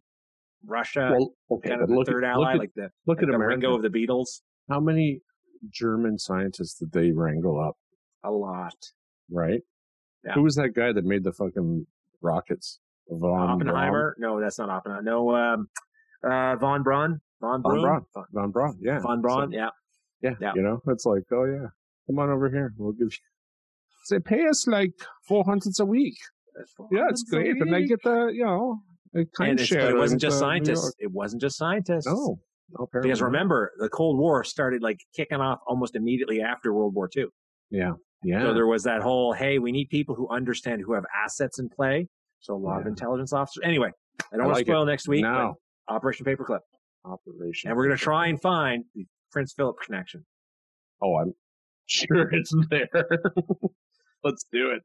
Russia, well, okay, kind of the look, third at, ally, at, like the, look like at the America. Ringo of the Beatles. How many German scientists did they wrangle up? A lot. Right? Yeah. Who was that guy that made the fucking rockets? Von Oppenheimer? No, that's not Oppenheimer. No, um, uh, von Braun. Von Von Braun. Braun. Von, Von Braun. Yeah. von Braun. So- yeah. yeah. Yeah. You know, it's like, oh yeah, come on over here. We'll give you. They pay us like four hundreds a week. Yeah, it's great, and I get the you know a kind And it's, but it wasn't just uh, scientists. It wasn't just scientists. No, no Because remember, the Cold War started like kicking off almost immediately after World War II. Yeah, yeah. So there was that whole, hey, we need people who understand, who have assets in play. So a lot of intelligence officers. Anyway, I don't I want like to spoil next week. no Operation Paperclip. operation, And we're going to try and find the Prince Philip connection. Oh, I'm sure it's there. Let's do it.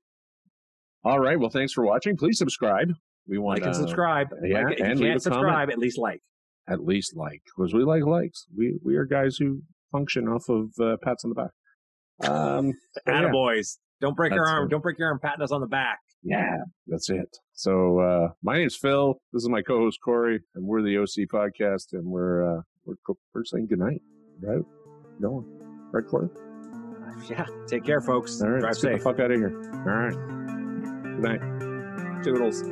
All right. Well, thanks for watching. Please subscribe. We want Like and uh, subscribe. yeah, Like, if and can't a comment. subscribe, at least like. at least like because we like likes. We we are guys who function off of uh, pats on the back. Um, but yeah. Attaboys. Don't break your That's arm. it. Don't break your arm patting us on the back. Yeah, that's it. So uh my name's Phil. This is my co-host Corey, and we're the OC podcast, and we're uh we're, co- we're saying goodnight. Right? Going. Right, Corey? yeah, take care, folks. All right, Drive let's get the fuck out of here. All right. Good night. Toodles.